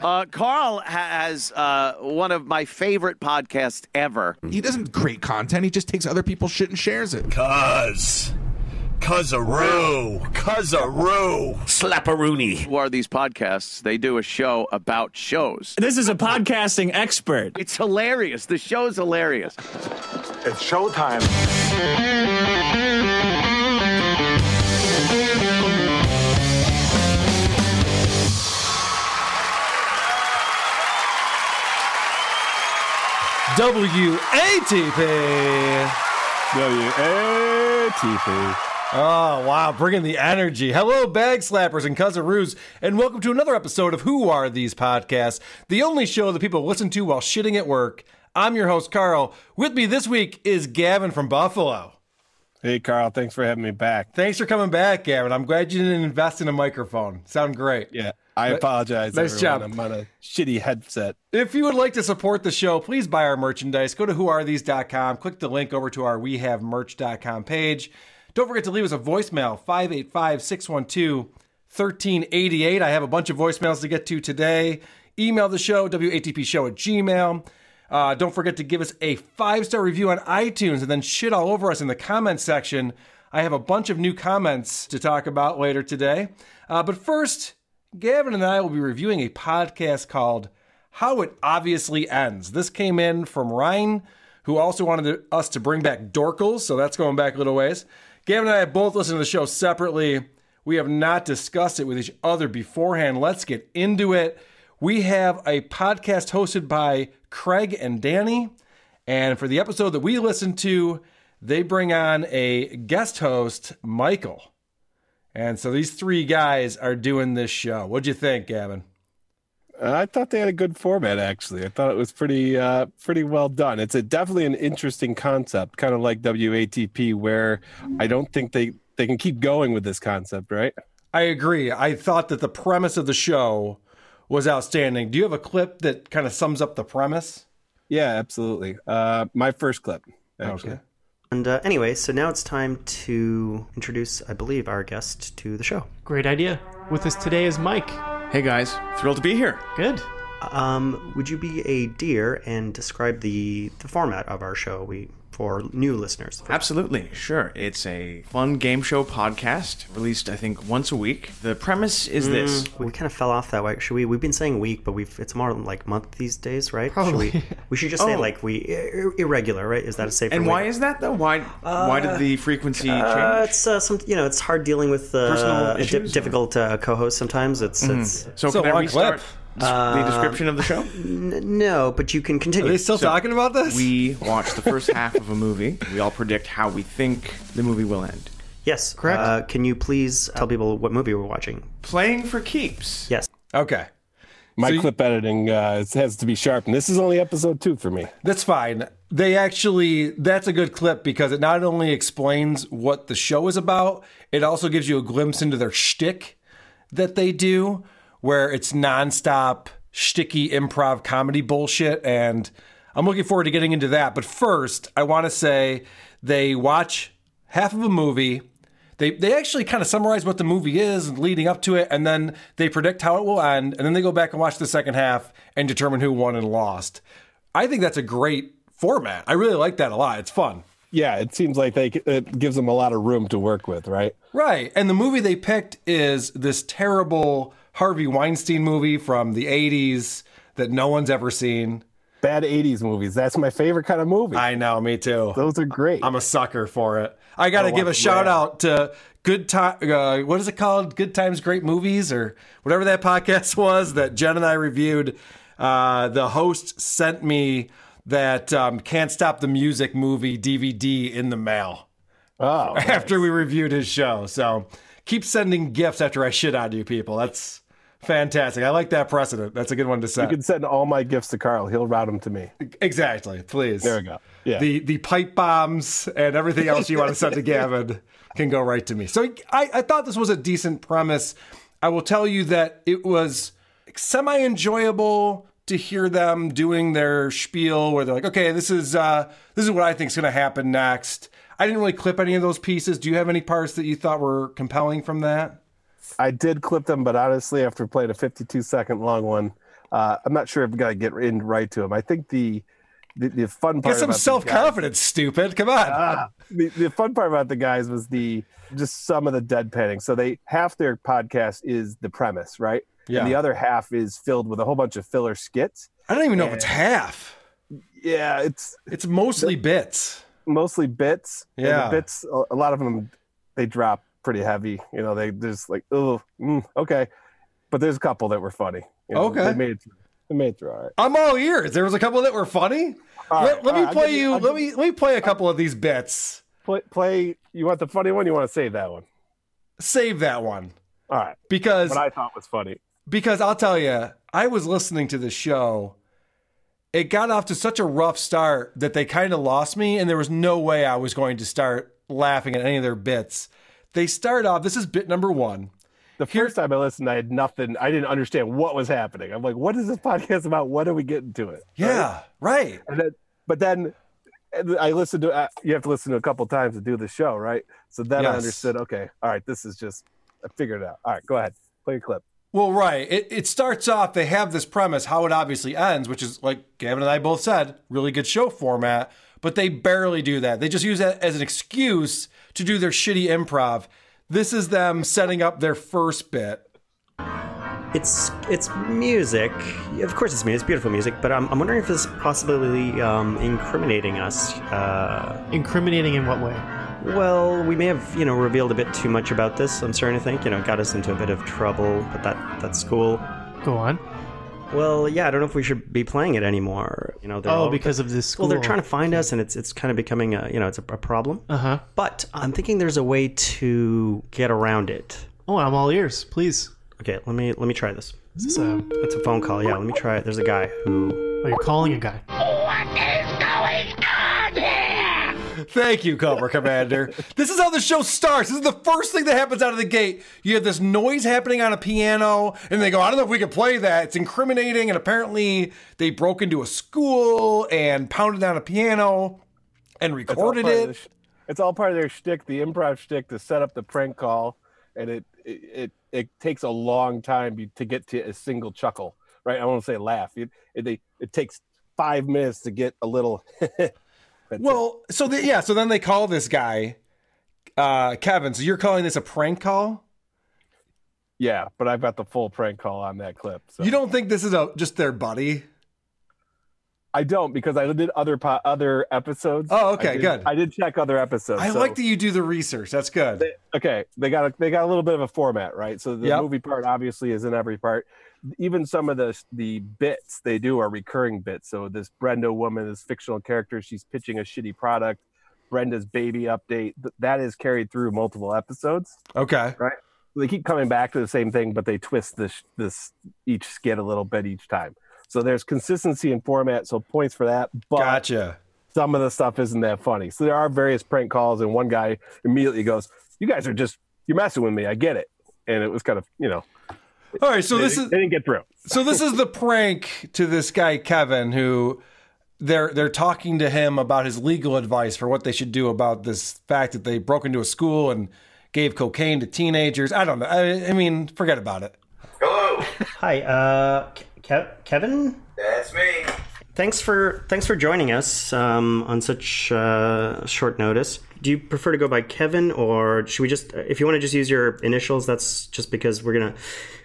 Uh, Carl has uh, one of my favorite podcasts ever. He doesn't create content. He just takes other people's shit and shares it. Cuz. Cuzaroo. Cuzaroo. Slapperoonie. Who are these podcasts? They do a show about shows. This is a podcasting expert. It's hilarious. The show's hilarious. It's showtime. WATP. WATP. Oh, wow. Bringing the energy. Hello, bag slappers and cousaroos, and welcome to another episode of Who Are These Podcasts, the only show that people listen to while shitting at work. I'm your host, Carl. With me this week is Gavin from Buffalo. Hey, Carl. Thanks for having me back. Thanks for coming back, Gavin. I'm glad you didn't invest in a microphone. Sound great. Yeah, I apologize. Nice everyone. job. I'm on a shitty headset. If you would like to support the show, please buy our merchandise. Go to whoarethese.com, click the link over to our wehavemerch.com page. Don't forget to leave us a voicemail, 585 612 1388. I have a bunch of voicemails to get to today. Email the show, WATPshow at gmail. Uh, don't forget to give us a five star review on iTunes and then shit all over us in the comments section. I have a bunch of new comments to talk about later today. Uh, but first, Gavin and I will be reviewing a podcast called How It Obviously Ends. This came in from Ryan, who also wanted to- us to bring back Dorkles, so that's going back a little ways. Gavin and I have both listened to the show separately. We have not discussed it with each other beforehand. Let's get into it. We have a podcast hosted by Craig and Danny. And for the episode that we listened to, they bring on a guest host, Michael. And so these three guys are doing this show. What'd you think, Gavin? Uh, I thought they had a good format. Actually, I thought it was pretty, uh, pretty well done. It's a definitely an interesting concept, kind of like WATP, where I don't think they they can keep going with this concept, right? I agree. I thought that the premise of the show was outstanding. Do you have a clip that kind of sums up the premise? Yeah, absolutely. Uh, my first clip. Actually. Okay. And uh, anyway, so now it's time to introduce, I believe, our guest to the show. Great idea. With us today is Mike. Hey guys, thrilled to be here. Good. Um, would you be a dear and describe the the format of our show? We for new listeners. Absolutely, sure. It's a fun game show podcast released, I think, once a week. The premise is this. We kind of fell off that way. Should we? We've been saying week, but we've it's more like month these days, right? Probably. Should we, we should just say Oh. like we ir- irregular, right? Is that a safer? And why is that though? Why why did the frequency Uh, change? it's uh, some you know it's hard dealing with uh, Personal a di- issues, or- difficult uh, co-host sometimes. It's it's So, So can I long restart clip. Des- the description of the show? n- no, but you can continue. Are they still talking about this? We watch the first half of a movie. We all predict how we think the movie will end. yes, Correct. Uh, can you please tell people what movie we're watching? Playing for keeps. Yes. okay. My So you- clip editing uh, has to be sharp, and this is only episode two for me. That's fine. They actually, that's a good clip because it not only explains what the show is about, it also gives you a glimpse into their shtick that they do, where it's nonstop shticky improv comedy bullshit. And I'm looking forward to getting into that. But first, I want to say they watch half of a movie. They, they actually kind of summarize what the movie is leading up to it, and then they predict how it will end, and then they go back and watch the second half and determine who won and lost. I think that's a great format. I really like that a lot. It's fun. Yeah, it seems like they it gives them a lot of room to work with, right? Right. And the movie they picked is this terrible Harvey Weinstein movie from the 80s that no one's ever seen. Bad '80s movies. That's my favorite kind of movie. I know, me too. Those are great. I'm a sucker for it. I got to give a shout out to Good Time. Uh, what is it called? Good Times, Great Movies, or whatever that podcast was that Jen and I reviewed. Uh, the host sent me that um, Can't Stop the Music movie DVD in the mail oh, after we reviewed his show. So keep sending gifts after I shit on you people. That's Fantastic. I like that precedent. That's a good one to set. You can send all my gifts to Carl. He'll route them to me. Exactly. Please. There we go. Yeah. The the pipe bombs and everything else you want to send to Gavin can go right to me. So I, I thought this was a decent premise. I will tell you that it was semi enjoyable to hear them doing their spiel where they're like, okay, this is uh, this is what I think is going to happen next. I didn't really clip any of those pieces. Do you have any parts that you thought were compelling from that? I did clip them, but honestly, after playing a 52 second long one, uh, I'm not sure if I'm gonna get in right to them. I think the the, the fun part Get some self confidence, stupid. Come on. Ah, the, the fun part about the guys was the just some of the deadpanning. So they half their podcast is the premise, right? Yeah. And the other half is filled with a whole bunch of filler skits. I don't even know if it's half. Yeah, it's It's mostly bits. mostly bits. and Yeah. the bits. A lot of them they drop pretty heavy. You know, they just like oh mm, okay, but there's a couple that were funny. You know, Okay. they made it. They made it through all right. I'm all ears. There was a couple that were funny. All let right, let me right, play you- you. I'll Let me let me play a couple of these bits. Play, play. You want the funny one? You want to save that one? Save that one All right. because What I thought was funny. because I'll tell you, I was listening to the show. It got off to such a rough start that they kind of lost me, and there was no way I was going to start laughing at any of their bits. They start off. This is bit number one. The first time I listened, I had nothing. I didn't understand what was happening. I'm like, what is this podcast about? What are we getting to it? Yeah, right. And then, but then I listened to. Uh, you have to listen to a couple times to do the show, right? So then I understood. Okay, all right, this is just. I figured it out. All right, go ahead, play your clip. Well, right. It, it starts off, they have this premise, how it obviously ends, which is like Gavin and I both said, really good show format, but they barely do that. They just use that as an excuse to do their shitty improv. This is them setting up their first bit. It's it's music. Of course, it's music. It's beautiful music. But I'm, I'm wondering if it's possibly um, incriminating us. Uh, Incriminating in what way? well, we may have you know revealed a bit too much about this. I'm starting to think. You know, got us into a bit of trouble. But that that school. Go on. Well, yeah, I don't know if we should be playing it anymore. You know, they're Oh, all- because of this school. Well, they're trying to find us, and it's it's kind of becoming a you know it's a, a problem. Uh huh. But I'm thinking there's a way to get around it. Oh, I'm all ears. Please. Okay, let me let me try this. Is this a? It's a phone call. Yeah, let me try it. There's a guy who Oh, you're calling a guy. Thank you, Cobra Commander. this is how the show starts. This is the first thing that happens out of the gate. You have this noise happening on a piano, and they go, I don't know if we can play that. It's incriminating, and apparently they broke into a school and pounded down a piano and recorded it. sh- It's all part of their shtick, the improv shtick, to set up the prank call, and it it it, it takes a long time to get to a single chuckle. Right? I won't say laugh. It it, they, it takes five minutes to get a little. That's it. Well, so the, yeah, so then they call this guy uh, Kevin. So you're calling this a prank call? yeah, but I've got the full prank call on that clip. So. You don't think this is a just their buddy? I don't because I did other po- other episodes. Oh, okay, I did- good. I did check other episodes. I so- like that you do the research. That's good. They, okay, they got a, they got a little bit of a format, right? So the Yep. movie part obviously is in every part. Even some of the the bits they do are recurring bits. So this Brenda woman, this fictional character, she's pitching a shitty product. Brenda's baby update th- that is carried through multiple episodes. okay. Right. They keep coming back to the same thing, but they twist this this each skit a little bit each time. So there's consistency in format, so points for that. But Gotcha. some of the stuff isn't that funny. So there are various prank calls, and one guy immediately goes, "You guys are just you're messing with me. I get it." And it was kind of you know All right, so they, this is they didn't get through. so this is the prank to this guy Kevin who they're they're talking to him about his legal advice for what they should do about this fact that they broke into a school and gave cocaine to teenagers. I don't know. I, I mean, forget about it. Hello, Hi, uh, Ke- Kevin. that's me. Thanks for thanks for joining us um, on such uh, short notice. Do you prefer to go by Kevin, or should we just? If you want to just use your initials, that's just because we're gonna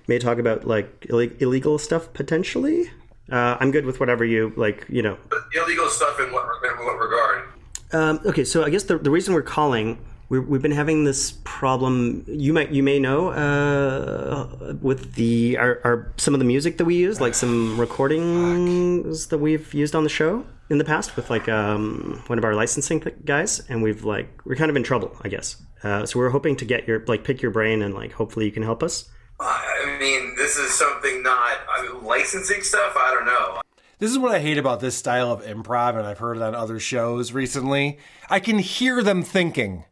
may talk about like Ill- illegal stuff potentially. Uh, I'm good with whatever you like. You know. Illegal stuff in what, in what regard? Um, okay, so I guess the, the reason we're calling, we we've been having this problem. You might you may know uh, with the our, our some of the music that we use, like some recordings that we've used on the show in the past with like um, one of our licensing guys, and we've like we're kind of in trouble, I guess. Uh, so we're hoping to get your like pick your brain and like hopefully you can help us I mean, this is something not I mean, licensing stuff. I don't know. This is what I hate about this style of improv, and I've heard it on other shows recently. I can hear them thinking.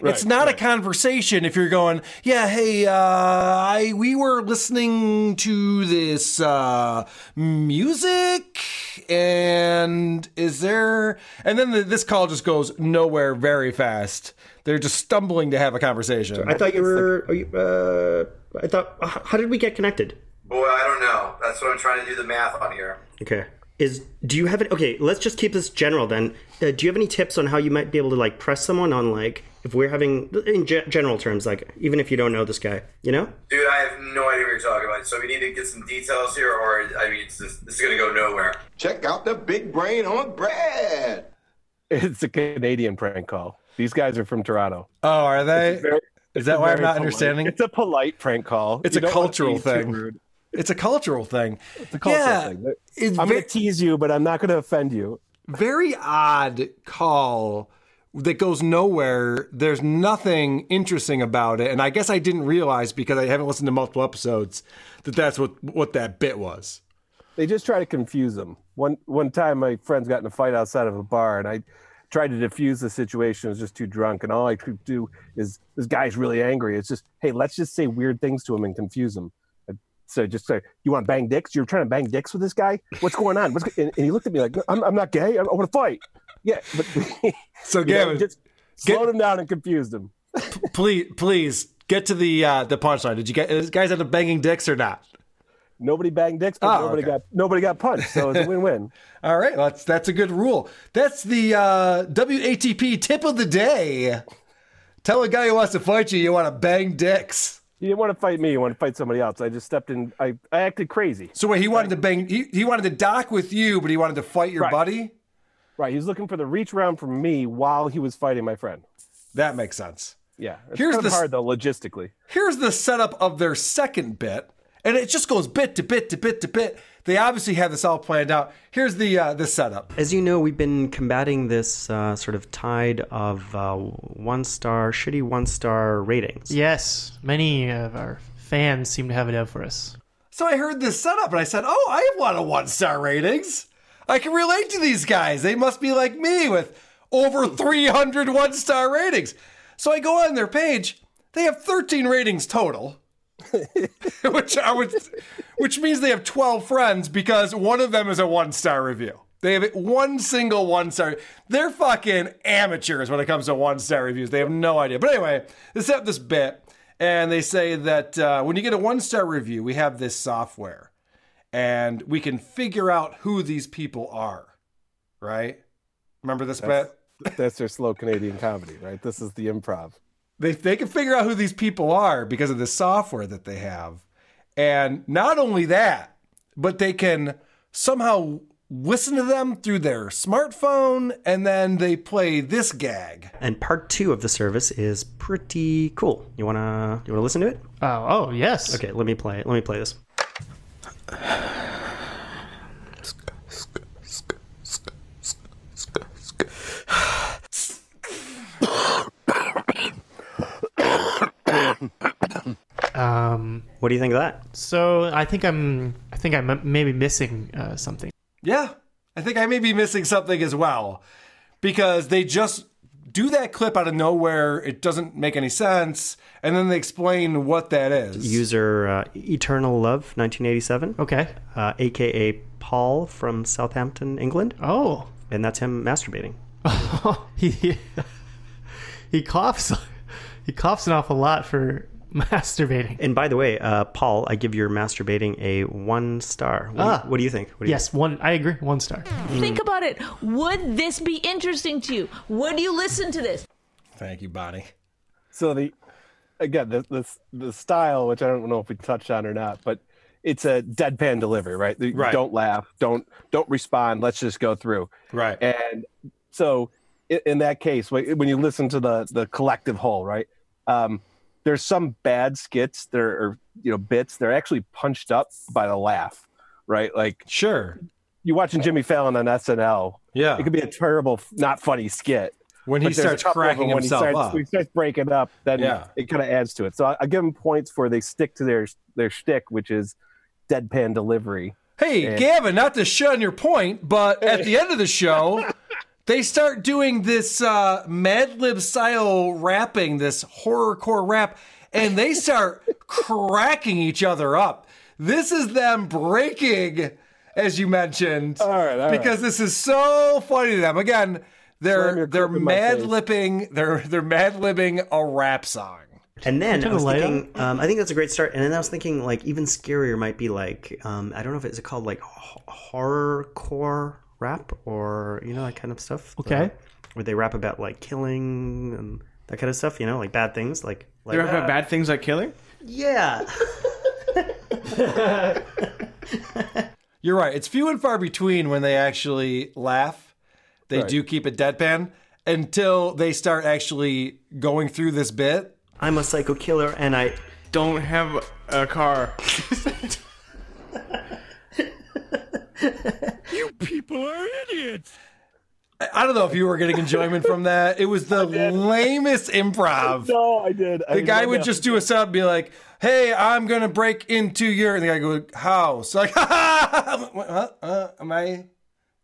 It's not a conversation if you're going, yeah, hey, uh, I we were listening to this uh, music, and is there? And then the, this call just goes nowhere very fast. They're just stumbling to have a conversation. I thought you were. Are you, uh, I thought. How did we get connected? Boy, I don't know. That's what I'm trying to do the math on here. Okay. Is do you have it? Okay, let's just keep this general then. Uh, do you have any tips on how you might be able to like press someone on like if we're having in ge- general terms, like even if you don't know this guy, you know? Dude, I have no idea what you're talking about. So we need to get some details here, or I mean, it's just, this is going to go nowhere. Check out the big brain on Brad. It's a Canadian prank call. These guys are from Toronto. oh, are they? Very- Is that why I'm not polite- understanding? It's a polite prank call. It's You a cultural thing. It's a cultural thing. It's a cultural yeah, thing. It's I'm ve- going to tease you, but I'm not going to offend you. very odd call that goes nowhere. There's nothing interesting about it, and I guess I didn't realize because I haven't listened to multiple episodes that that's what what that bit was. They just try to confuse them. One one time, my friends got in a fight outside of a bar, and I tried to defuse the situation. I was just too drunk, and all I could do is this guy's really angry. It's just, hey, let's just say weird things to him and confuse him. So just say, you want to bang dicks? You're trying to bang dicks with this guy? What's going on? What's, go-" and, and he looked at me like, I'm, I'm not gay. I, I want to fight. Yeah, but So you know, Gavin, just slowed him down and confused him. please please get to the uh, the punchline. Did you get is guys end up banging dicks or not? Nobody banged dicks, but Oh, nobody okay. got nobody got punched. So it's a win-win. All right, that's that's a good rule. That's the uh, WATP tip of the day. Tell a guy who wants to fight you you want to bang dicks. You didn't want to fight me. You want to fight somebody else. I just stepped in. I, I acted crazy. So wait, he wanted to bang. He, he wanted to dock with you, but he wanted to fight your Right. buddy. Right. He was looking for the reach round from me while he was fighting my friend. That makes sense. Yeah. It's Here's kind of the- hard though, logistically. Here's the setup of their second bit, and it just goes bit to bit to bit to bit. They obviously have this all planned out. Here's the uh, the setup. As you know, we've been combating this uh, sort of tide of uh, one star, shitty one star ratings. Yes, many of our fans seem to have it out for us. So I heard this setup, and I said, "Oh, I have a of one star ratings. I can relate to these guys. They must be like me with over 300 one star ratings." So I go on their page. They have 13 ratings total. which I would, which means they have 12 friends because one of them is a one star review. They have one single one star. They're fucking amateurs when it comes to one star reviews. They have no idea. But anyway, they set up this bit and they say that uh, when you get a one star review, we have this software and we can figure out who these people are. Right? Remember this That's, bit? that's their slow Canadian comedy, right? This is the improv. They, they can figure out who these people are because of the software that they have. And not only that, but they can somehow listen to them through their smartphone and then they play this gag. And part two of the service is pretty cool. You wanna you wanna listen to it? Oh, oh yes. Okay, let me play. Let me play this. Um, What do you think of that? so I think I'm. I think I'm maybe missing uh, something. Yeah, I think I may be missing something as well because they just do that clip out of nowhere. It doesn't make any sense. And then they explain what that is. User uh, Eternal Love, 1987, Okay. uh, aka Paul from Southampton, England, Oh, and that's him masturbating. he he coughs. He coughs an awful lot for masturbating. And by the way, uh, Paul, I give your masturbating a one star. What, do, Ah. you, what do you think? What do you Yes, one. I agree. One star. Think about it. Would this be interesting to you? Would you listen to this? Thank you, Bonnie. So the again the the the style, which I don't know if we touched on or not, but it's a deadpan delivery, right? The- Right. Don't laugh, don't don't respond. Let's just go through. Right. And so i- in that case, when when you listen to the the collective whole, right? Um, there's some bad skits there are, or you know bits. They're actually punched up by the laugh, right? Like Sure. you're watching Jimmy Fallon on SNL. Yeah. It could be a terrible, not funny skit, When he But there's a starts cracking when himself he starts, up. when he starts breaking up, then Yeah. it kind of adds to it. So I, I give them points for they stick to their their shtick, which is deadpan delivery. Hey, And- Gavin, not to shun your point, but at the end of the show, they start doing this uh, Mad Lib style rapping, this horrorcore rap, and they start cracking each other up. This is them breaking, as you mentioned, all right. because this is so funny to them. Again, they're your they're cup in my mad face. lipping, they're they're mad libbing a rap song. And then I was thinking, um, I think that's a great start. And then I was thinking, like, even scarier might be like, um, I don't know if it's called like h- horrorcore rap or you know that kind of stuff. The- Okay. where they rap about like killing and that kind of stuff. You know, like bad things, like like They rap about bad things like killing. yeah. You're right. It's few and far between when they actually laugh. They Right. do keep it deadpan until they start actually going through this bit. I'm a psycho killer, and I Don't have a car. You people are idiots. I- I don't know if you were getting enjoyment from that. It was the lamest improv. No, I did. I The guy would that. just do a sound and be like, "Hey, I'm gonna break into your," and the guy go, "House." Like, huh? Uh, am I?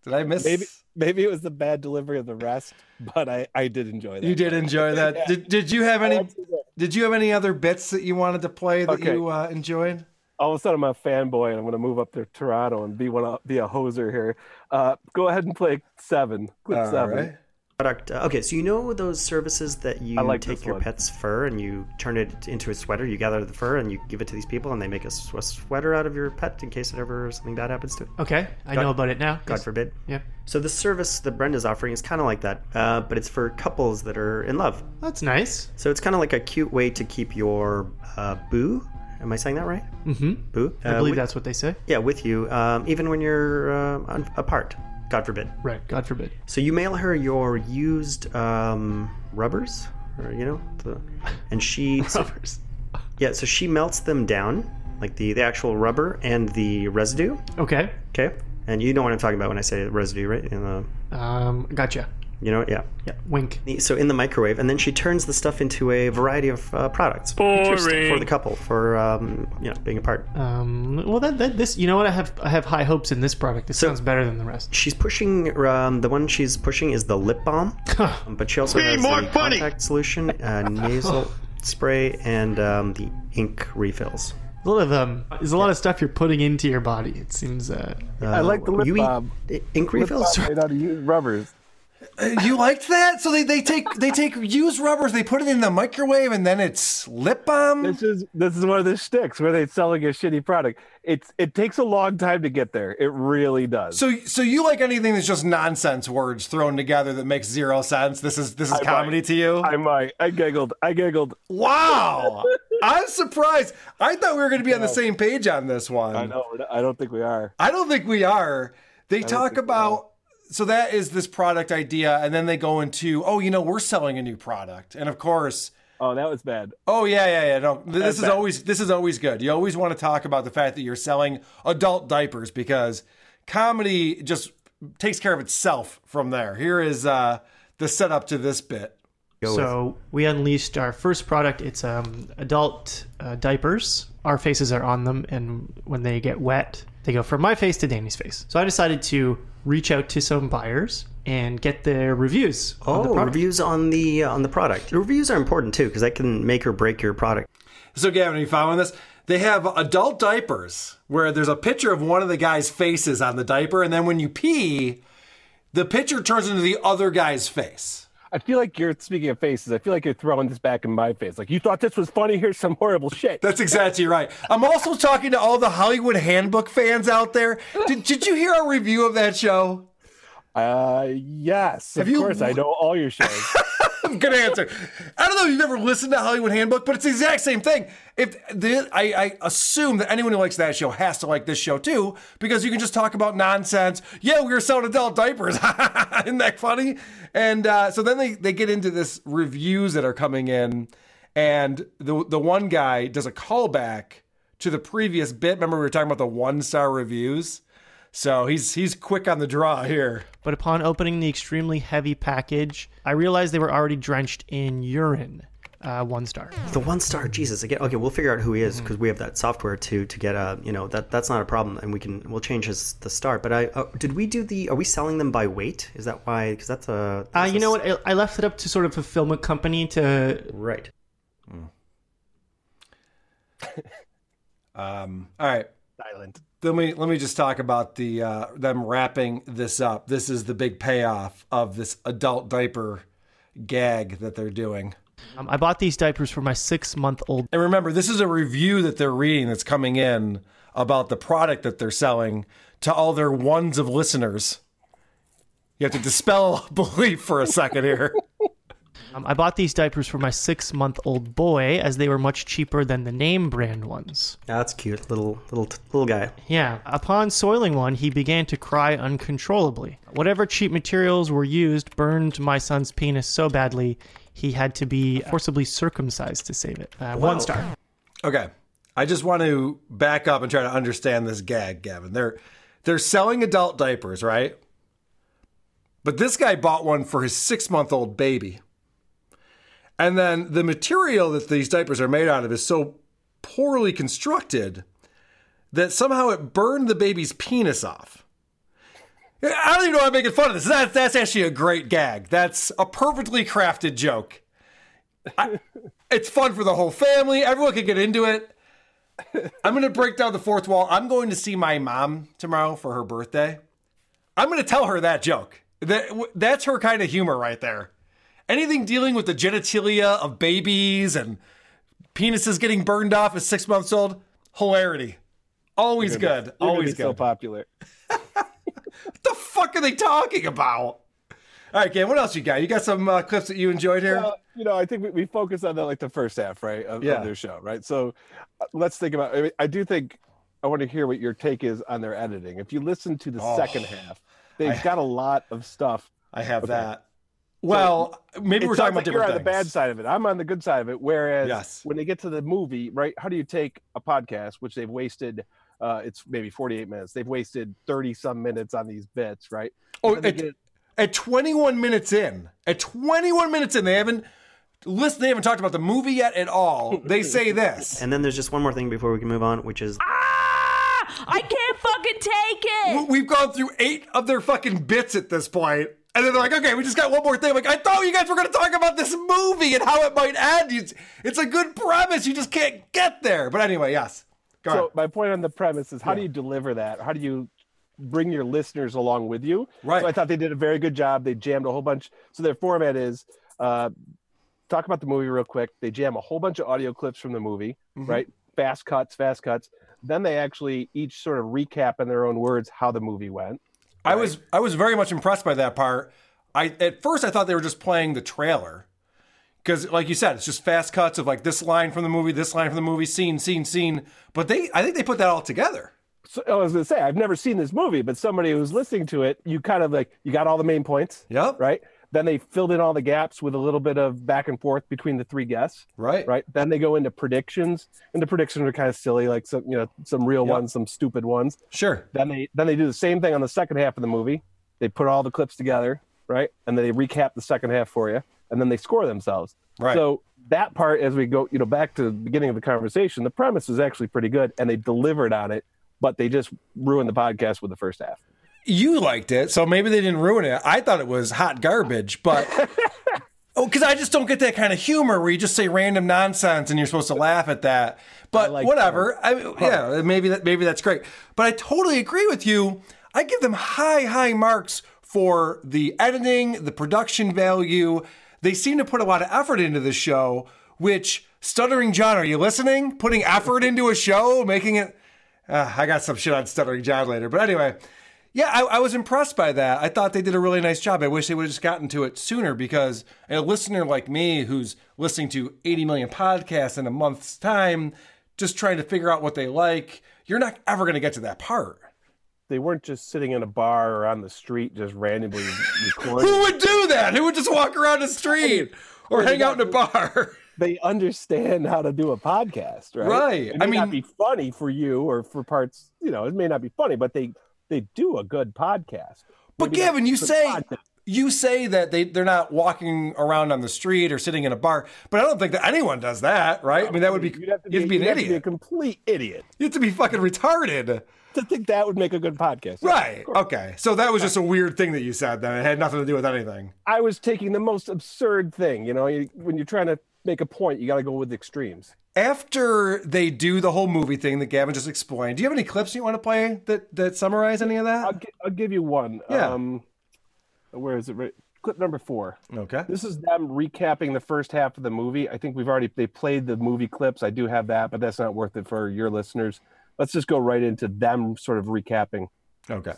Did I miss? maybe maybe it was the bad delivery of the rest, but I I did enjoy that. You did enjoy that. Yeah. Did Did you have any? Did you have any other bits that you wanted to play that Okay. you uh, enjoyed? All of a sudden I'm a fanboy and I'm going to move up to Toronto and be one be a hoser here. Uh, go ahead and play seven. Clip All seven. right. product. Uh, okay, so you know those services that you like take your one. pet's fur and you turn it into a sweater. You gather the fur and you give it to these people, and they make a sweater out of your pet in case it ever something bad happens to it. Okay, I God- know about it now. God Yes. forbid. Yeah, So the service that Brenda's offering is kind of like that, uh, but it's for couples that are in love. that's nice. So it's kind of like a cute way to keep your uh, boo. Am I saying that right? Mm-hmm. Boo. I Uh, believe with- that's what they say. Yeah, with you, um, even when you're uh, apart. God forbid. Right. God forbid. So you mail her your used um, rubbers, or you know, the, and she so- Rubbers. yeah, so she melts them down, like the the actual rubber and the residue. Okay. Okay, and you know what I'm talking about when I say residue, right? In the, Um. Gotcha. You know, yeah. Yeah. Wink. So in the microwave, and then she turns the stuff into a variety of uh, products for the couple for um, you know being apart. Um. Well, that, that this. You know what? I have I have high hopes in this product. This sounds better than the rest. She's pushing um, the one she's pushing is the lip balm, um, but she also has the contact solution, uh, nasal spray, and um, the ink refills. A lot of um. There's a lot of stuff you're putting into your body. It seems. Uh. I like the lip you eat balm. ink Lip refills. balm made out of used rubbers. You liked that? So they, they take they take used rubbers, they put it in the microwave, and then it's lip balm. This is this is one of the sticks where they're selling a shitty product. It's it takes a long time to get there. It really does. So so you like anything that's just nonsense words thrown together that makes zero sense? This is this is I comedy might. to you? I might. I giggled. I giggled. Wow. I'm surprised. I thought we were going to be on the same page on this one. I know. I don't think we are. I don't think we are. They talk think we about so that is this product idea, and then they go into oh, you know, we're selling a new product, and of course. Oh, that was bad. Oh yeah, yeah, yeah. No, this That's is bad. always this is always good. You always want to talk about the fact that you're selling adult diapers because comedy just takes care of itself from there. Here is uh, the setup to this bit. So we unleashed our first product. It's um, adult uh, diapers. Our faces are on them, and when they get wet, they go from my face to Danny's face. So I decided to reach out to some buyers and get their reviews. on the Oh, product. reviews on the uh, on the product. The reviews are important too because that can make or break your product. So, Gavin, are you following this? They have adult diapers where there's a picture of one of the guy's faces on the diaper, and then when you pee, the picture turns into the other guy's face. I feel like you're speaking of faces. I feel like you're throwing this back in my face. Like you thought this was funny. Here's some horrible shit. That's exactly right. I'm also talking to all the Hollywood Handbook fans out there. Did, did you hear our review of that show? Uh, yes. Have of you- course, I know all your shows. Good answer. I don't know if you've ever listened to Hollywood Handbook, but it's the exact same thing. If the, I, I assume that anyone who likes that show has to like this show too, because you can just talk about nonsense. Yeah, we were selling adult diapers. Isn't that funny? And uh, so then they, they get into this reviews that are coming in, and the the one guy does a callback to the previous bit. Remember we were talking about the one star reviews. So he's he's quick on the draw here. But upon opening the extremely heavy package, I realized they were already drenched in urine. Uh, one star. The one star, Jesus. Again, okay, we'll figure out who he is Mm-hmm. because we have that software to to get a, you know, that that's not a problem, and we can we'll change his the star. But I uh, did we do the? Are we selling them by weight? Is that why? Because that's a. Uh, you a know what? I, I left it up to sort of a fulfillment company to. Right. Um, all right. Silent. Let me let me just talk about the uh, them wrapping this up. This is the big payoff of this adult diaper gag that they're doing. Um, I bought these diapers for my six month old. And remember, this is a review that they're reading that's coming in about the product that they're selling to all their ones of listeners. You have to dispel belief for a second here. Um, I bought these diapers for my six month old boy as they were much cheaper than the name brand ones. That's cute, little little little guy. Yeah. Upon soiling one, he began to cry uncontrollably. Whatever cheap materials were used burned my son's penis so badly he had to be forcibly circumcised to save it. Uh, One star. Okay. I just want to back up and try to understand this gag, Gavin. They're they're selling adult diapers, right? But this guy bought one for his six month old baby. And then the material that these diapers are made out of is so poorly constructed that somehow it burned the baby's penis off. I don't even know why I'm making fun of this. That, that's actually a great gag. That's a perfectly crafted joke. I, it's fun for the whole family. Everyone can get into it. I'm going to break down the fourth wall. I'm going to see my mom tomorrow for her birthday. I'm going to tell her that joke. That, that's her kind of humor right there. Anything dealing with the genitalia of babies and penises getting burned off at six months old, hilarity. Always good. gonna Always be so popular. what the fuck are they talking about? All right, Cam, what else you got? You got some uh, clips that you enjoyed here? Well, you know, I think we, we focus on the, like the first half, right, of, Yeah. of their show, right? So uh, let's think about. I, mean, I do think I want to hear what your take is on their editing. If you listen to the Oh, second half, they've I- got a lot of stuff. I have Okay. that. Well, maybe we're talking about like you're different on the bad side of it. I'm on the good side of it. Whereas Yes. when they get to the movie, right? How do you take a podcast, which they've wasted? Uh, it's maybe 48 minutes. They've wasted 30 some minutes on these bits, right? Oh, at, get- at 21 minutes in, at 21 minutes in, they haven't listen. They haven't talked about the movie yet at all. They say this. And then there's just one more thing before we can move on, which is I can't fucking take it. We've gone through eight of their fucking bits at this point, and then they're like, "Okay, we just got one more thing." I'm like, I thought you guys were going to talk about this movie and how it might end. It's, it's a good premise. You just can't get there. But anyway, yes. Go so ahead. my point on the premise is how do you deliver that? How do you bring your listeners along with you? Right. So I thought they did a very good job. They jammed a whole bunch. So their format is uh, talk about the movie real quick. They jam a whole bunch of audio clips from the movie, Mhm. right? Fast cuts, fast cuts. Then they actually each sort of recap in their own words how the movie went. I was I was very much impressed by that part. I at first I thought they were just playing the trailer because, like you said, it's just fast cuts of like this line from the movie, this line from the movie, scene, scene, scene. But they, I think they put that all together. So I was gonna say I've never seen this movie, but somebody who's listening to it, you kind of like you got all the main points. Yep. Right. Then they filled in all the gaps with a little bit of back and forth between the three guests. Right. Right. Then they go into predictions, and the predictions are kind of silly, like some you know some real Yep. ones, some stupid ones. Sure. Then they then they do the same thing on the second half of the movie. They put all the clips together, right, and then they recap the second half for you, and then they score themselves. Right. So that part, as we go, you know, back to the beginning of the conversation, the premise is actually pretty good, and they delivered on it, but they just ruined the podcast with the first half. You liked it, so maybe they didn't ruin it. I thought it was hot garbage, but oh, because I just don't get that kind of humor where you just say random nonsense and you're supposed to laugh at that. But like whatever. I, yeah, maybe that maybe that's great. But I totally agree with you. I give them high high marks for the editing, the production value. They seem to put a lot of effort into the show. Which stuttering John, are you listening? Putting effort into a show, making it. Uh, I got some shit on stuttering John later, but anyway. Yeah, I, I was impressed by that. I thought they did a really nice job. I wish they would have just gotten to it sooner because a listener like me who's listening to 80 million podcasts in a month's time, just trying to figure out what they like, you're not ever going to get to that part. They weren't just sitting in a bar or on the street just randomly recording. Who would do that? Who would just walk around the street or hang out in a bar? they understand how to do a podcast, right? Right. It may I not mean- be funny for you or for parts, you know, it may not be funny, but they they do a good podcast. But Maybe Gavin, you say podcast. you say that they they're not walking around on the street or sitting in a bar, but I don't think that anyone does that, right? I mean, that would be You'd have to you'd be an to be a complete idiot You have to be fucking retarded. to think that would make a good podcast. Right. Okay. So that was just a weird thing that you said then. It had nothing to do with anything. I was taking the most absurd thing. You know, you, when you're trying to make a point, you got to go with the extremes. After they do the whole movie thing that Gavin just explained, do you have any clips you want to play that, that summarize any of that? I'll, gi- I'll give you one. Yeah. Um, where is it? Right- Clip number four. Okay. This is them recapping the first half of the movie. I think we've already they played the movie clips. I do have that, but that's not worth it for your listeners. Let's just go right into them sort of recapping. Okay.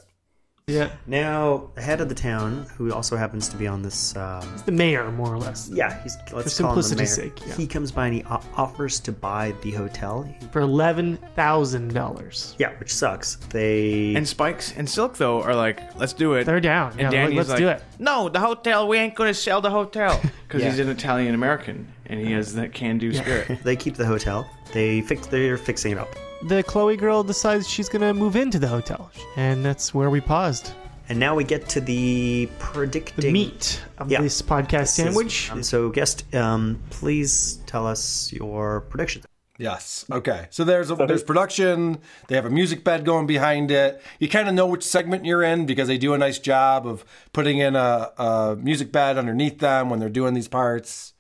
Yeah. Now, the head of the town, who also happens to be on this. Um, The mayor, more or less. yeah, he's let's For call him the simplicity's mayor. sake, yeah. He comes by and he o- offers to buy the hotel. For eleven thousand dollars. Yeah, which sucks. They And Spikes and Silk though are like, let's do it. They're down. And Yeah, Danny's let's like, do it. No, the hotel. We ain't gonna sell the hotel because Yeah. he's an Italian American and he has that can-do spirit. they keep the hotel. They fix. They're fixing it up. The Chloe girl decides she's gonna move into the hotel, and that's where we paused. And now we get to the predicting The meat of Yeah. this podcast This is- sandwich. um, so, guest, um, please tell us your predictions. Yes. Okay. So there's a, there's production. They have a music bed going behind it. You kind of know which segment you're in because they do a nice job of putting in a, a music bed underneath them when they're doing these parts.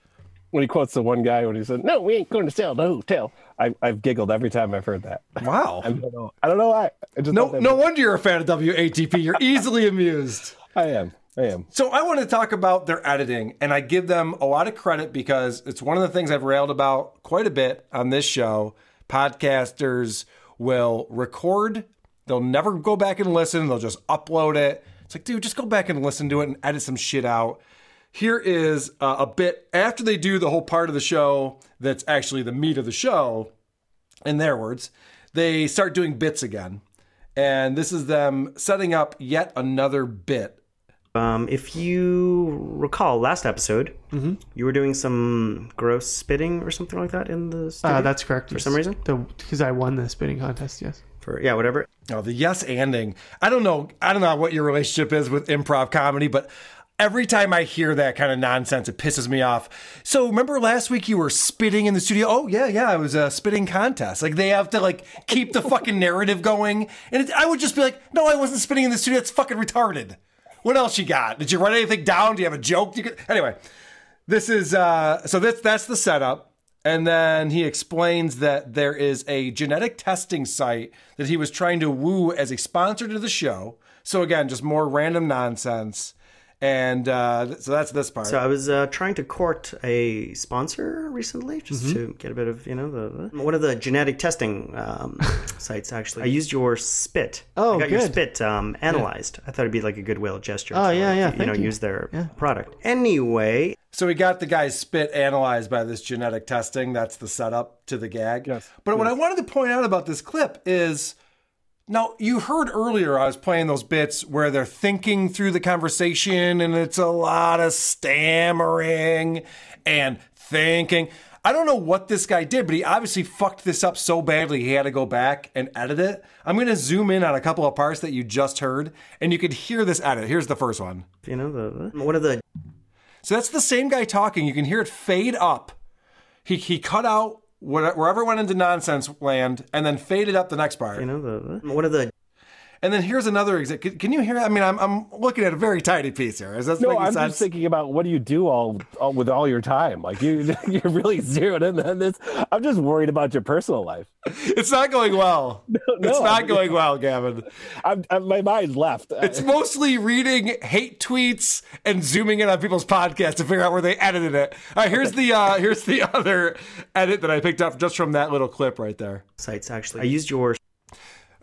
When he quotes the one guy when he said, "No, we ain't going to sell the hotel," I, I've giggled every time I've heard that. Wow. I don't know. I don't know why. I just No, no wonder you're a fan of WATP. You're easily amused. I am. I am. So I want to talk about their editing, and I give them a lot of credit because it's one of the things I've railed about quite a bit on this show. Podcasters will record, they'll never go back and listen, they'll just upload it. It's like, dude, just go back and listen to it and edit some shit out. Here is uh, a bit after they do the whole part of the show that's actually the meat of the show, in their words, they start doing bits again. And this is them setting up yet another bit Um, if you recall last episode, you were doing some gross spitting or something like that in the studio. Uh, that's correct. For some reason, because I won the spitting contest. Yes. for yeah, whatever. Oh, the yes anding. I don't know. I don't know what your relationship is with improv comedy, but every time I hear that kind of nonsense, it pisses me off. So remember last week you were spitting in the studio? Oh yeah, yeah, it was a spitting contest. Like they have to like keep the fucking narrative going, and it, I would just be like, no, I wasn't spitting in the studio. It's fucking retarded. What else you got? Did you write anything down? Do you have a joke? You could anyway. This is uh, so that's that's the setup. And then he explains that there is a genetic testing site that he was trying to woo as a sponsor to the show. So again, just more random nonsense. And uh, so that's this part. So I was uh, trying to court a sponsor recently, just to get a bit of you know the, the one of the genetic testing um, sites. Actually, I used your spit. Oh, I got your spit um, analyzed. I thought it'd be like a goodwill gesture. Oh, to, yeah, yeah, You thank know, you. use their Yeah. product. Anyway, So we got the guy's spit analyzed by this genetic testing. That's the setup to the gag. Yes, But what I wanted to point out about this clip is now you heard earlier I was playing those bits where they're thinking through the conversation and it's a lot of stammering and thinking. I don't know what this guy did, but he obviously fucked this up so badly he had to go back and edit it. I'm going to zoom in on a couple of parts that you just heard and you could hear this edit. Here's the first one. you know the, one of the So that's the same guy talking. You can hear it fade up. He he cut out wherever went into nonsense land and then faded up the next part. you know the one of the And then here's another example. Can, can you hear? I mean, I'm I'm looking at a very tiny piece here. Is that No, I'm sense? just thinking about what do you do all, all with all your time? Like you, you're really zeroed in on this. I'm just worried about your personal life. it's not going well. it's not I'm- going well, Gavin. I'm, I'm, my mind's left. It's mostly reading hate tweets and zooming in on people's podcasts to figure out where they edited it. All right, here's the uh, here's the other edit that I picked up just from that little clip right there. sites. Actually, I used your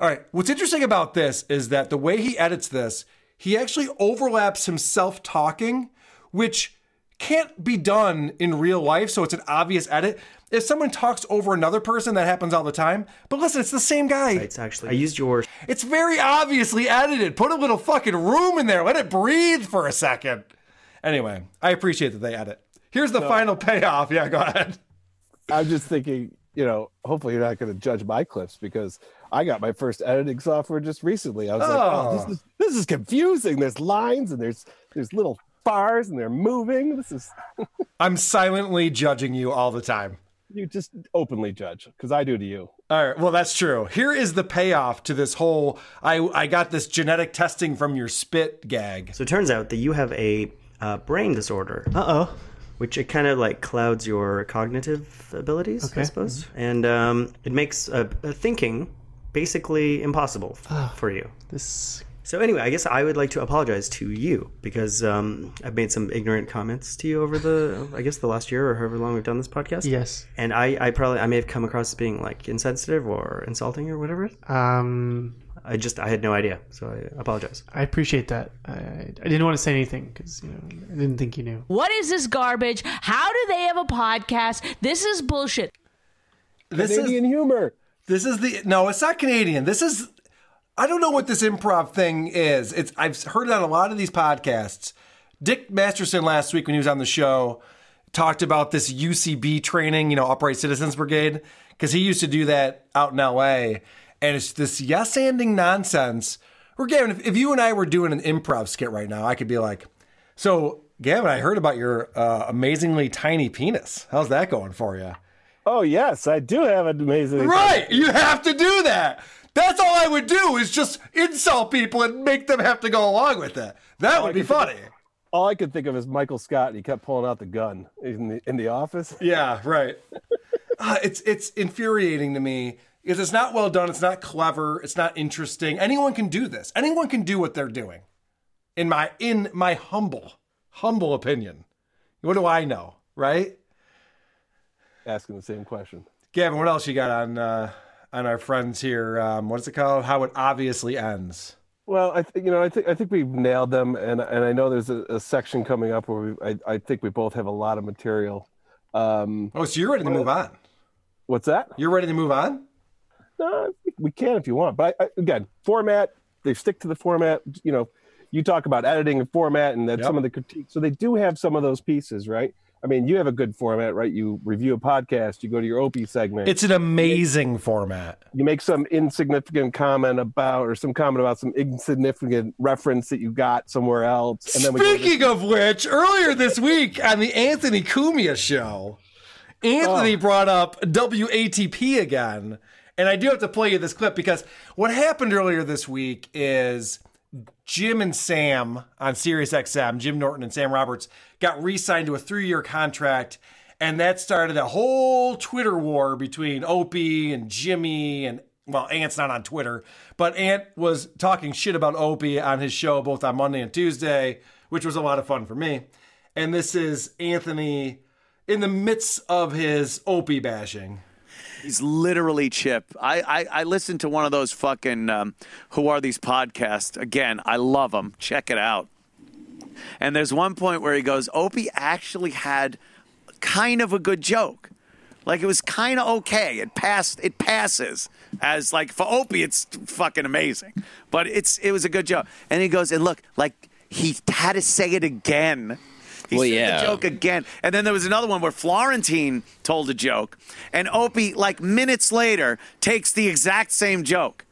All right. What's interesting about this is that the way he edits this, he actually overlaps himself talking, which can't be done in real life. So it's an obvious edit. If someone talks over another person, that happens all the time. But listen, it's the same guy. It's Actually, I used yours. It's very obviously edited. Put a little fucking room in there. Let it breathe for a second. Anyway, I appreciate that they edit. Here's the final payoff. Yeah, go ahead. I'm just thinking, you know, hopefully you're not going to judge my clips because I got my first editing software just recently. I was like, oh, Oh. this is this is confusing. There's lines and there's there's little bars and they're moving. This is I'm silently judging you all the time. you just openly judge because I do to you. All right, well that's true. Here is the payoff to this whole I I got this genetic testing from your spit gag. So it turns out that you have a uh, brain disorder. Uh oh. Which it kind of like clouds your cognitive abilities, Okay. I suppose, and um, it makes uh, uh, thinking basically impossible f- Ah. for you. This. So anyway, I guess I would like to apologize to you because um, I've made some ignorant comments to you over the, I guess the last year or however long we've done this podcast. Yes. And I, I probably, I may have come across as being like insensitive or insulting or whatever. Um, I just, I had no idea, so I apologize. I appreciate that. I, I didn't want to say anything because you know I didn't think you knew. What is this garbage? How do they have a podcast? This is bullshit. This Canadian humor. This is the no, it's not Canadian. This is I don't know what this improv thing is. It's I've heard it on a lot of these podcasts. Dick Masterson last week when he was on the show talked about this UCB training, you know, Upright Citizens Brigade, because he used to do that out in LA. And it's this yes anding nonsense. Or Gavin, if, if you and I were doing an improv skit right now, I could be like, So, Gavin, I heard about your uh, amazingly tiny penis. How's that going for you? Oh yes, I do have an amazing. Right. You have to do that. That's all I would do is just insult people and make them have to go along with that. That All would be funny. of- all I could think of is Michael Scott, and he kept pulling out the gun in the in the office. Yeah, right. Uh, it's it's infuriating to me because it's not well done. It's not clever. It's not interesting. Anyone can do this. Anyone can do what they're doing. In my in my humble humble opinion, what do I know, right? Asking the same question. Gavin, what else you got on uh, on our friends here? Um, what's it called? How it obviously ends. Well, I think you know, I think I think we've nailed them, and and I know there's a, a section coming up where we, I I think we both have a lot of material. Um, Oh, so you're ready to move on? What's that? You're ready to move on? No, we can if you want, but I, I, again, format. They stick to the format. You know, you talk about editing and format, and that's Yep. some of the critique. So they do have some of those pieces, right? I mean, you have a good format, right? You review a podcast, you go to your OP segment. It's an amazing format. you make some insignificant comment about or some comment about some insignificant reference that you got somewhere else and then we go to- Speaking of which, earlier this week on the Anthony Cumia show, Anthony oh. brought up WATP again. And I do have to play you this clip because what happened earlier this week is Jim and Sam on SiriusXM, Jim Norton and Sam Roberts, got re signed to a three year contract. And that started a whole Twitter war between Opie and Jimmy. And, well, Ant's not on Twitter, but Ant was talking shit about Opie on his show both on Monday and Tuesday, which was a lot of fun for me. And this is Anthony in the midst of his Opie bashing. He's literally Chip. I, I, I listened to one of those fucking um, Who Are These podcasts. Again, I love them. Check it out. And there's one point where he goes, Opie actually had kind of a good joke. Like it was kind of okay. It passed. It passes as like for Opie, it's fucking amazing. But it's it was a good joke. And he goes and look, like he had to say it again. He Well, said yeah. the joke again. And then there was another one where Florentine told a joke, and Opie, like minutes later, takes the exact same joke.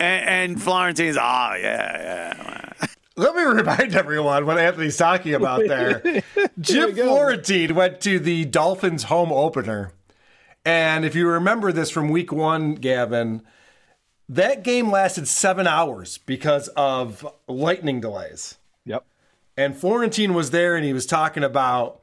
And, and Florentine's, oh, yeah, yeah. Let me remind everyone what Anthony's talking about there. Jim Florentine went to the Dolphins home opener. And if you remember this from week one, Gavin, that game lasted seven hours because of lightning delays. Yep. And Florentine was there and he was talking about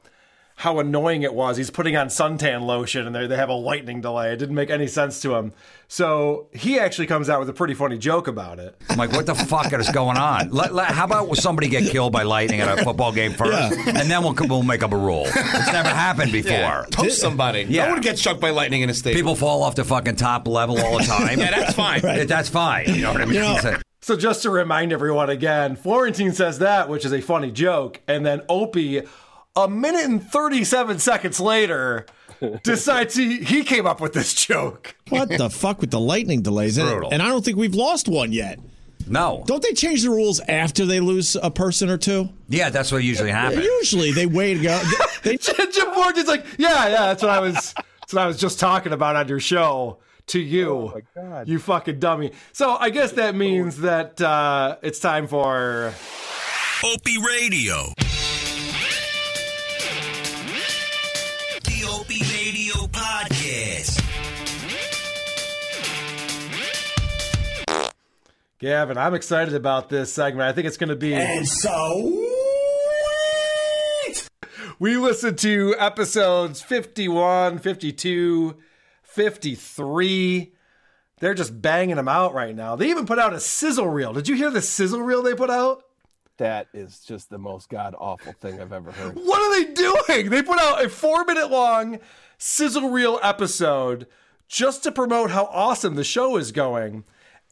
how annoying it was. He's putting on suntan lotion and they they have a lightning delay. It didn't make any sense to him. So he actually comes out with a pretty funny joke about it. I'm like, what the fuck is going on? Let, let- how about somebody get killed by lightning at a football game first, and then we'll we'll make up a rule. It's never happened before. Yeah, toast somebody. No one gets struck by lightning in a stadium. People fall off the fucking top level all the time. Yeah, that's fine. Yeah, That's fine. You know what I mean? So just to remind everyone again, Florentine says that, which is a funny joke, and then Opie, a minute and thirty-seven seconds later, decides he he came up with this joke. What the fuck with the lightning delays? And, Brutal. and I don't think we've lost one yet. No. Don't they change the rules after they lose a person or two? Yeah, that's what usually happens. Usually they wait to go. They, Jim Florentine's like, yeah, yeah, that's what I was. That's what I was just talking about on your show. to you. Oh my God. You fucking dummy. So I guess that means that uh, it's time for. Opie Radio. Gavin, I'm excited about this segment. I think it's going to be. And so. We listened to episodes 51, 52, 53. They're just banging them out right now. They even put out a sizzle reel. Did you hear the sizzle reel they put out? That is just the most god awful thing I've ever heard. What are they doing? They put out a four minute long sizzle reel episode just to promote how awesome the show is going.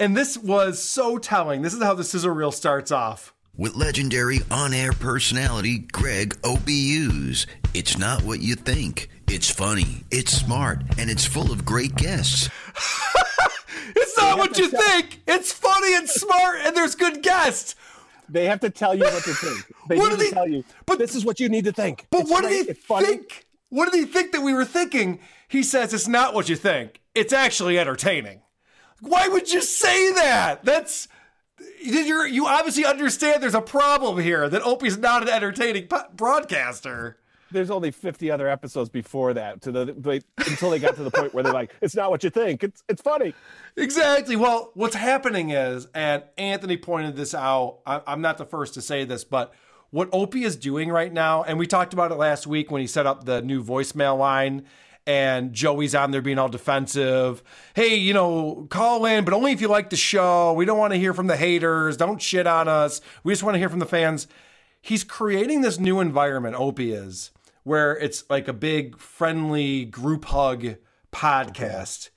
And this was so telling. This is how the sizzle reel starts off. With legendary on air personality Greg Opie Hughes. It's not what you think. It's funny, it's smart, and it's full of great guests. It's not what you think. It's funny and smart, and there's good guests. They have to tell you what to think. They What need do to they- tell you. But this is what you need to think. But It's what great, did he think? What did he think that we were thinking? He says it's not what you think. It's actually entertaining. Why would you say that? That's you you obviously understand there's a problem here that Opie's not an entertaining broadcaster. There's only 50 other episodes before that to the until they got to the point where they're like, it's not what you think. It's it's funny. Exactly. Well, what's happening is, and Anthony pointed this out. I, I'm not the first to say this, but what Opie is doing right now, and we talked about it last week when he set up the new voicemail line, and Joey's on there being all defensive. Hey, you know, call in, but only if you like the show. We don't want to hear from the haters. Don't shit on us. We just want to hear from the fans. He's creating this new environment, Opie is, where it's like a big, friendly group hug podcast.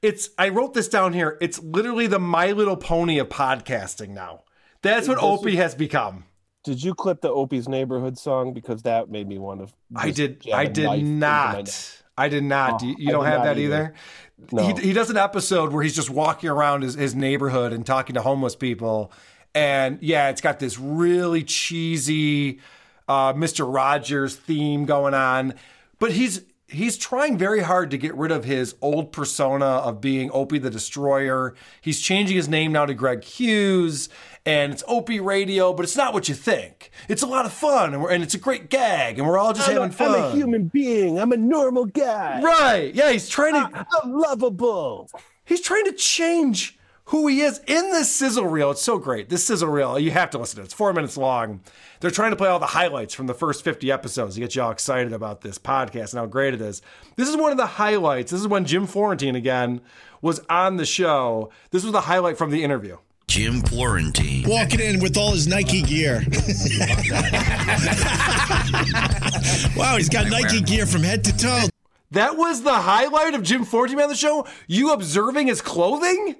It's I wrote this down here. It's literally the My Little Pony of podcasting now. That's what Opie has become. Did you clip the Opie's neighborhood song because that made me want to? I did. I did knife into my neck. not. I did not. Oh, you you don't have that either. either. No. He, he does an episode where he's just walking around his, his neighborhood and talking to homeless people, and yeah, it's got this really cheesy uh, Mister Rogers theme going on, but he's he's trying very hard to get rid of his old persona of being Opie the Destroyer. He's changing his name now to Greg Hughes, and it's Opie Radio, but it's not what you think. It's a lot of fun, and, we're, and it's a great gag, and we're all just I'm, having a, fun. I'm a human being. I'm a normal guy. Right. Yeah, he's trying to. I'm lovable. He's trying to change who he is in this sizzle reel. It's so great. This sizzle reel, you have to listen to it. It's four minutes long. They're trying to play all the highlights from the first 50 episodes to get you all excited about this podcast and how great it is. This is one of the highlights. This is when Jim Florentine again was on the show. This was the highlight from the interview. Jim Florentine. Walking in with all his Nike gear. wow, he's got Nike gear from head to toe. That was the highlight of Jim Florentine on the show? You observing his clothing?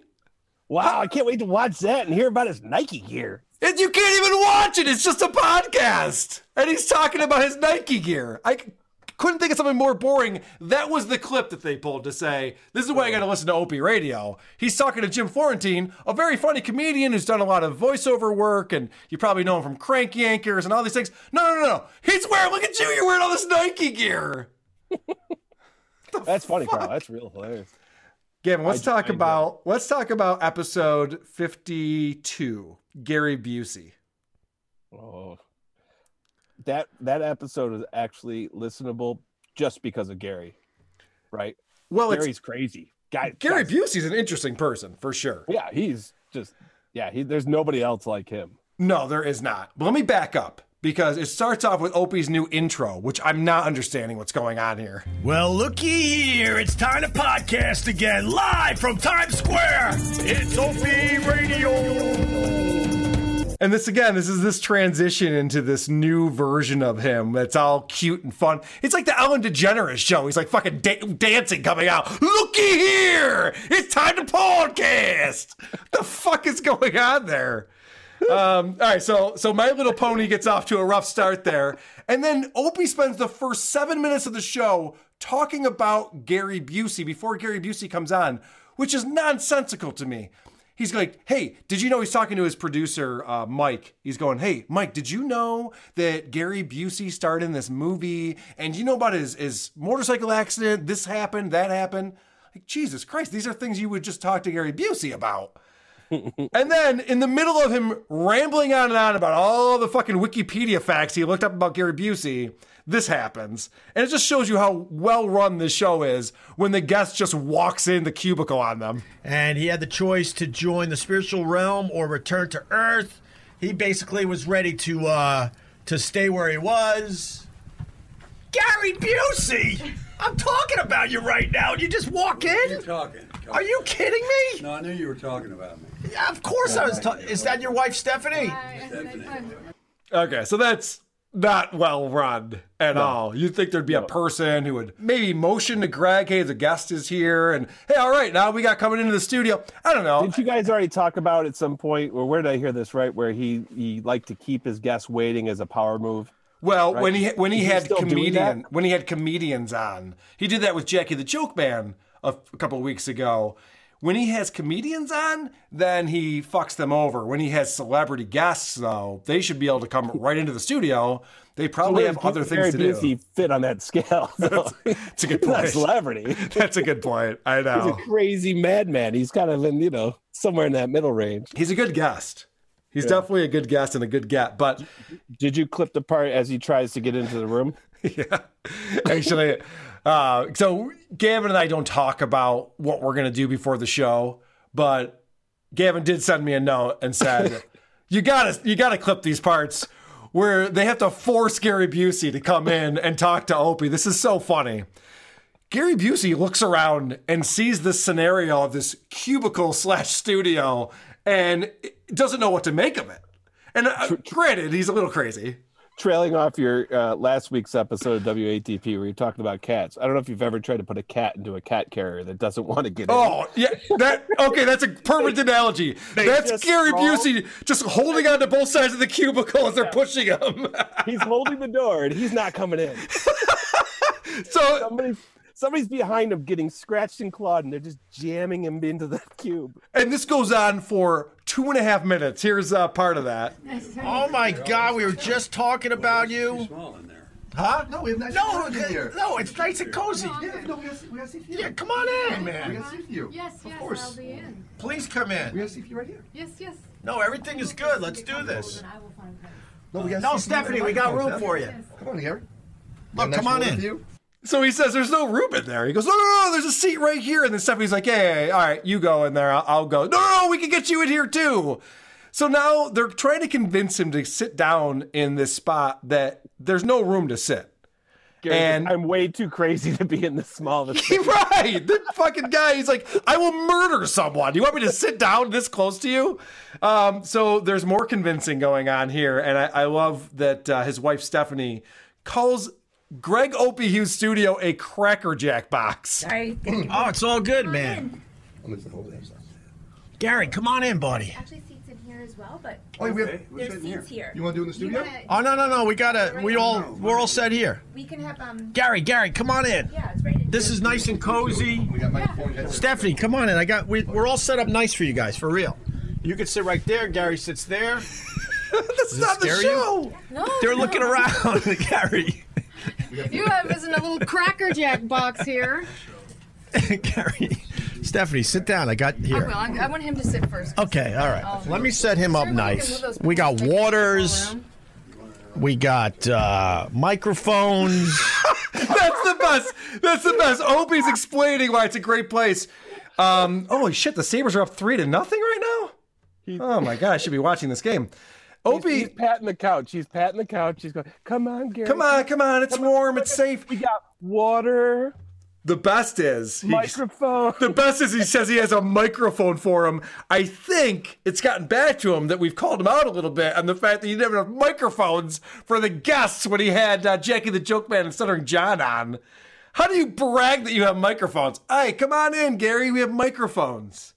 Wow, I can't wait to watch that and hear about his Nike gear. And you can't even watch it. It's just a podcast. And he's talking about his Nike gear. I c- couldn't think of something more boring. That was the clip that they pulled to say, this is why I got to listen to Opie Radio. He's talking to Jim Florentine, a very funny comedian who's done a lot of voiceover work, and you probably know him from Crank Yankers and all these things. No, no, no, no. He's wearing, look at you, you're wearing all this Nike gear. That's funny, Carl. That's real hilarious. Gavin, let's I- talk I about let's talk about episode 52, Gary Busey. Oh, that that episode is actually listenable just because of Gary, right? Well, it's- Gary's crazy. Guy, Gary guys- Busey's an interesting person for sure. Yeah, he's just yeah. He, there's nobody else like him. No, there is not. But let me back up because it starts off with Opie's new intro, which I'm not understanding what's going on here. Well, looky here. It's time to podcast again, live from Times Square. It's Opie Radio. And this again, this is this transition into this new version of him that's all cute and fun. It's like the Ellen DeGeneres show. He's like fucking da- dancing coming out. Looky here, it's time to podcast. The fuck is going on there? Um, all right, so so My Little Pony gets off to a rough start there, and then Opie spends the first seven minutes of the show talking about Gary Busey before Gary Busey comes on, which is nonsensical to me. He's like, "Hey, did you know?" He's talking to his producer, uh, Mike. He's going, "Hey, Mike, did you know that Gary Busey starred in this movie? And you know about his his motorcycle accident? This happened, that happened." Like, Jesus Christ, these are things you would just talk to Gary Busey about. and then in the middle of him rambling on and on about all the fucking Wikipedia facts he looked up about Gary Busey, this happens. And it just shows you how well run this show is when the guest just walks in the cubicle on them. and he had the choice to join the spiritual realm or return to Earth. He basically was ready to uh, to stay where he was. Gary Busey, I'm talking about you right now. You just walk in. talking. Are you kidding me? No, I knew you were talking about me. Yeah, of course I was. Ta- is that your wife, Stephanie? Okay, so that's not well run at all. You'd think there'd be a person who would maybe motion to Greg, hey, the guest is here, and hey, all right, now we got coming into the studio. I don't know. Did you guys already talk about at some point, or where did I hear this right? Where he he liked to keep his guests waiting as a power move. Well, right? when he when he had comedian when he had comedians on, he did that with Jackie the Joke Man a, a couple of weeks ago. When he has comedians on, then he fucks them over. When he has celebrity guests, though, they should be able to come right into the studio. They probably So have other things to do. Fit on that scale. So, It's a good he's not a celebrity. That's a good point. I know. He's a crazy madman. He's kind of in, you know, somewhere in that middle range. He's a good guest. He's Yeah. definitely a good guest and a good get. But did you clip the part as he tries to get into the room? yeah, actually, uh, so Gavin and I don't talk about what we're gonna do before the show, but Gavin did send me a note and said, "You gotta, you gotta clip these parts." Where they have to force Gary Busey to come in and talk to Opie. This is so funny. Gary Busey looks around and sees this scenario of this cubicle slash studio and doesn't know what to make of it. And uh, granted, he's a little crazy. Trailing off your uh, last week's episode of WATP where you're talking about cats. I don't know if you've ever tried to put a cat into a cat carrier that doesn't want to get in. Oh, yeah. That okay, that's a perfect analogy. They That's Gary crawl. Busey just holding on to both sides of the cubicle as they're pushing him. he's holding the door and he's not coming in. so somebody's somebody's behind him getting scratched and clawed and they're just jamming him into the cube. And this goes on for two and a half minutes. Here's uh, part of that. Oh my God, we were just talking about you. Huh? No, we have nice No, food in here. no, it's nice and cozy. Yeah, no, we gotta we gotta see you. Yeah, come on in, man. We man. gotta see you. Yes, yes, course. I'll be in. Please come in. We in. gotta see you right here. Yes, yes. No, everything is good. Let's do this. I will find time. No, we gotta No. Stephanie, we got room for you. Come on, Gary. Look, come on in. So he says there's no room in there. He goes, no, no, no, there's a seat right here. And then Stephanie's like, yeah, yeah, yeah, all right, you go in there. I'll, I'll go. No, no, no, we can get you in here too. So now they're trying to convince him to sit down in this spot that there's no room to sit. Like, And- I'm way too crazy to be in the small of a space. right. The fucking guy, he's like, I will murder someone. Do you want me to sit down this close to you? Um, so there's more convincing going on here. And I, I love that uh, his wife, Stephanie, calls Greg Opie Hughes Studio a Cracker Jack box. Oh, it's all good, man. Gary, come on in, buddy. Actually, seats in here as well, but Oh, we have, there's seats here. You want to do it in the studio? wanna- Oh no, no, no. We gotta. We all. We're all set here. We can have um. Gary, Gary, come on in. Yeah, it's right. This is nice and cozy. We got microphones. Stephanie, come on in. I got. We, we're all set up nice for you guys, for real. You can sit right there. Gary sits there. That's not the show. No, They're no. looking around, Gary. You have us in a little Cracker Jack box here. Gary, Stephanie, sit down. I got here. I will. I, I want him to sit first. Okay, all right. I'll- Let me set him up Sure, we can nice. We got waters. We got uh, microphones. That's the best. That's the best. Opie's explaining why it's a great place. Um, holy shit, the Sabres are up three to nothing right now? Oh my god, I should be watching this game. Opie, He's patting the couch. He's patting the couch. He's going, come on, Gary. come on, come on, it's warm, it's safe. We got water, The best is he- microphone. The best is he says he has a microphone for him. I think it's gotten back to him that we've called him out a little bit on the fact that he didn't have microphones for the guests when he had uh, Jackie the Joke Man and Stuttering John on. How do you brag that you have microphones? Hey, come on in, Gary. We have microphones.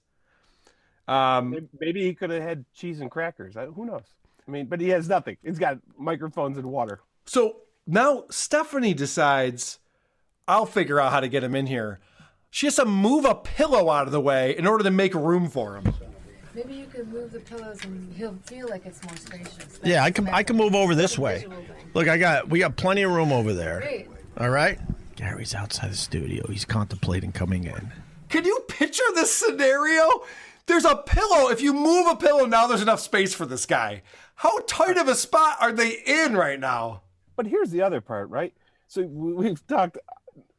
Um, Maybe he could have had cheese and crackers. I, who knows? I mean, but he has nothing. He's got microphones and water. so now Stephanie decides, I'll figure out how to get him in here. She has to move a pillow out of the way in order to make room for him. Maybe you could move the pillows and he'll feel like it's more spacious. Yeah, I can. I can move over this way. Look, I got. We got plenty of room over there. Great. All right. Gary's outside the studio. He's contemplating coming in. Can you picture this scenario? There's a pillow. If you move a pillow now, there's enough space for this guy. How tight of a spot are they in right now? But here's the other part, right? So we- we've talked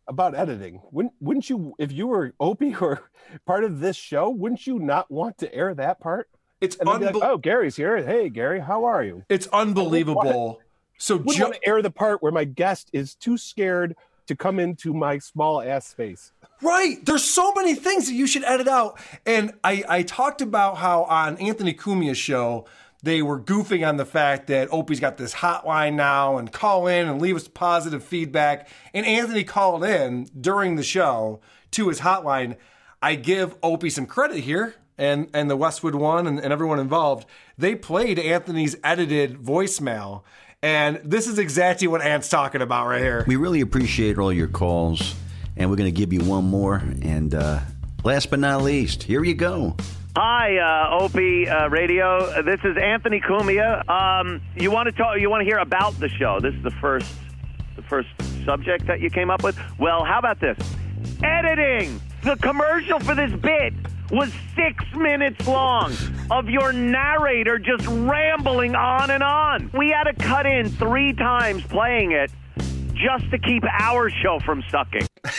about editing. Wouldn't, wouldn't you, if you were Opie or part of this show, wouldn't you not want to air that part? It's be like, oh, Gary's here. Hey, Gary, how are you? It's unbelievable. So would Jo- want to air the part where my guest is too scared to come into my small ass space. Right. There's so many things that you should edit out. And I, I talked about how on Anthony Cumia's show, they were goofing on the fact that Opie's got this hotline now and call in and leave us positive feedback. And Anthony called in during the show to his hotline. I give Opie some credit here and, and the Westwood one and, and everyone involved. They played Anthony's edited voicemail. And this is exactly what Ant's talking about right here. We really appreciate all your calls, and we're going to give you one more. And uh, last but not least, here you go. Hi, uh, Opie uh, Radio. This is Anthony Cumia. Um, you want to talk? You want to hear about the show? This is the first, the first subject that you came up with. Well, how about this? Editing. The commercial for this bit was six minutes long of your narrator just rambling on and on. We had to cut in three times playing it just to keep our show from sucking.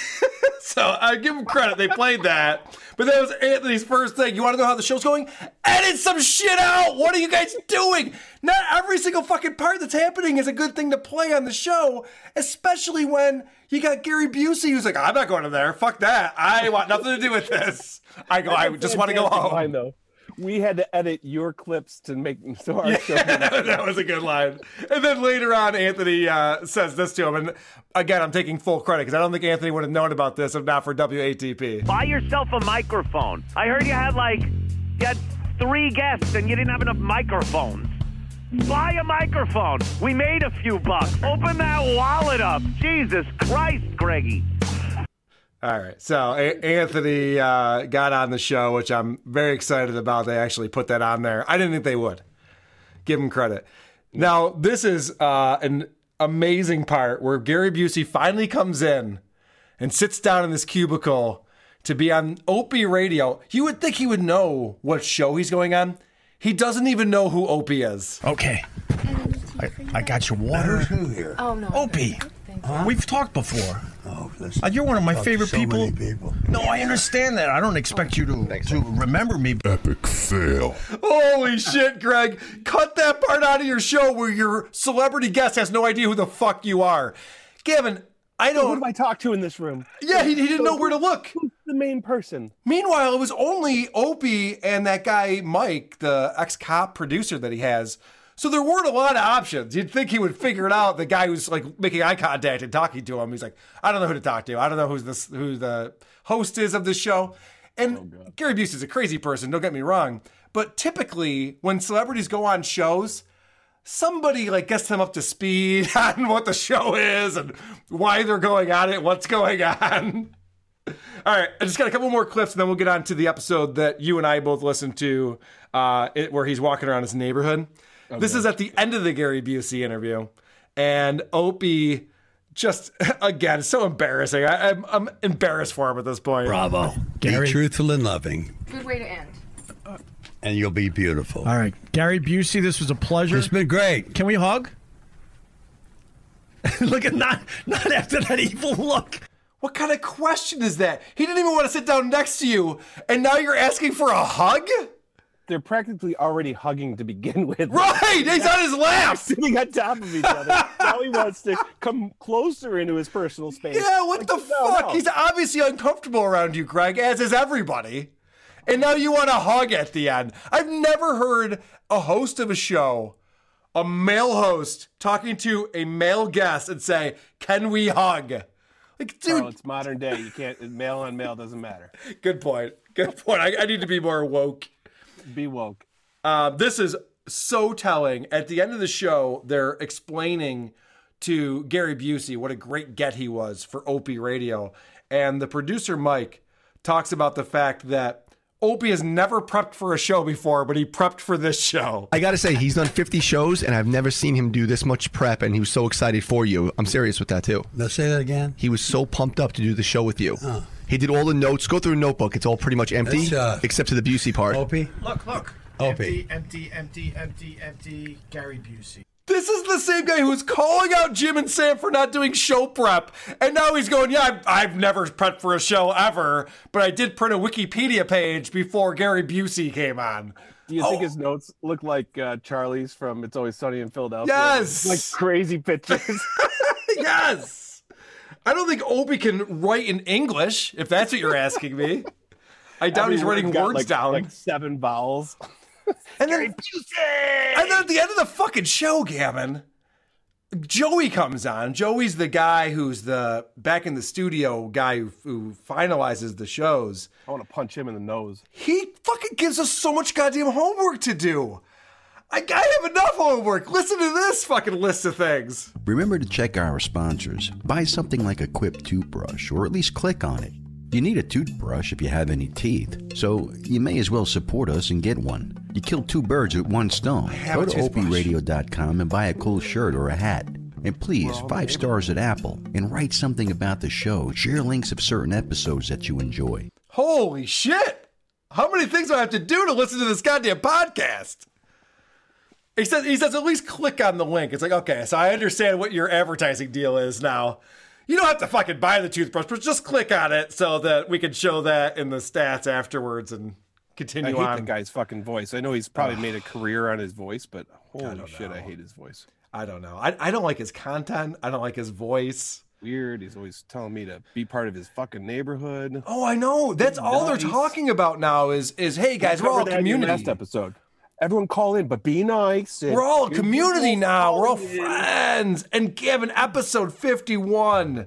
So I give them credit. They played that. But that was Anthony's first thing. You want to know how the show's going? Edit some shit out. What are you guys doing? Not every single fucking part that's happening is a good thing to play on the show, especially when you got Gary Busey who's like, I'm not going in there. Fuck that. I want nothing to do with this. I go, I just want to go Fantastic home. line, though. We had to edit your clips to make them so our show. that was a good line. And then later on, Anthony uh, says this to him. And again, I'm taking full credit because I don't think Anthony would have known about this if not for WATP. Buy yourself a microphone. I heard you had like you had three guests and you didn't have enough microphones. Buy a microphone. We made a few bucks. Open that wallet up. Jesus Christ, Greggy. All right. So a- Anthony uh, got on the show, which I'm very excited about. They actually put that on there. I didn't think they would. Give him credit. Now, this is uh, an amazing part where Gary Busey finally comes in and sits down in this cubicle to be on Opie Radio. You would think he would know what show he's going on. He doesn't even know who Opie is. Okay. I, I got your water. Here. Oh no. Opie, we've talked before. Oh, uh, You're one of my favorite so people. many people. No, I understand that. I don't expect you to, to remember me. Epic fail. Holy shit, Greg. Cut that part out of your show where your celebrity guest has no idea who the fuck you are. Gavin, I don't. Who do I talk to in this room? Yeah, he, he didn't know where to look. Who's the main person? Meanwhile, it was only Opie and that guy, Mike, the ex cop producer that he has. So there weren't a lot of options. You'd think he would figure it out. The guy who's like making eye contact and talking to him, he's like, I don't know who to talk to. I don't know who's this, who the host is of this show. And Gary Busey is a crazy person. Don't get me wrong, but typically when celebrities go on shows, somebody like gets them up to speed on what the show is and why they're going on it, what's going on. All right, I just got a couple more clips, and then we'll get on to the episode that you and I both listened to, uh, it, where he's walking around his neighborhood. This is at the end of the Gary Busey interview, and Opie just again so embarrassing. I, I'm, I'm embarrassed for him at this point. Bravo. Gary. Be truthful and loving, Good way to end. and you'll be beautiful. All right, Gary Busey, this was a pleasure. It's been great. Can we hug? look at not not after that evil look. What kind of question is that? He didn't even want to sit down next to you, and now you're asking for a hug? They're practically already hugging to begin with. Right, he's on his lap. Sitting on top of each other. now he wants to come closer into his personal space. Yeah, what the no, fuck? no. He's obviously uncomfortable around you, Greg, as is everybody. And now you want to hug at the end. I've never heard a host of a show, a male host, talking to a male guest and say, Can we hug? Like, dude. Carl, it's modern day. You can't male on male doesn't matter. Good point. Good point. I, I need to be more woke. Be woke. Uh, this is so telling. At the end of the show, they're explaining to Gary Busey what a great get he was for Opie Radio. And the producer, Mike, talks about the fact that Opie has never prepped for a show before, but he prepped for this show. I got to say, he's done 50 shows, and I've never seen him do this much prep, and he was so excited for you. I'm serious with that, too. Let's say that again. He was so pumped up to do the show with you. He He did all the notes. Go through a notebook. It's all pretty much empty, That's, uh, except for the Busey part. Opie. Look, look. Opie. Empty, empty, empty, empty, empty. Gary Busey. This is the same guy who's calling out Jim and Sam for not doing show prep, and now he's going, "Yeah, I've, I've never prepped for a show ever, but I did print a Wikipedia page before Gary Busey came on." Do you think his notes look like uh, Charlie's from It's Always Sunny in Philadelphia? Yes! like crazy pictures. yes. I don't think Opie can write in English, if that's what you're asking me. I doubt Every he's writing word's like- down. like seven vowels. and then, and then at the end of the fucking show, Gavin, Joey comes on. Joey's the guy who's the back in the studio guy who, who finalizes the shows. I want to punch him in the nose. He fucking gives us so much goddamn homework to do. I, I have enough homework. Listen to this fucking list of things. Remember to check our sponsors. Buy something like a Quip toothbrush, or at least click on it. You need a toothbrush if you have any teeth, so you may as well support us and get one. You kill two birds with one stone. Go to opieradio.com and buy a cool shirt or a hat. And please, five stars at Apple, and write something about the show. Share links of certain episodes that you enjoy. Holy shit! How many things do I have to do to listen to this goddamn podcast? He says he says at least click on the link. It's like, okay, so I understand what your advertising deal is now. You don't have to fucking buy the toothbrush, but just click on it so that we can show that in the stats afterwards and continue I hate on. the guy's fucking voice. I know he's probably made a career on his voice, but holy don't shit, I hate his voice. I don't know. I, I don't like his content. I don't like his voice. Weird. He's always telling me to be part of his fucking neighborhood. Oh, I know. That's all they're Nice. talking about now is is hey guys, We we're all covered that in community. Last episode. Everyone call in, but be nice. We're all a community now. We're all calling in. friends. And Gavin, episode 51.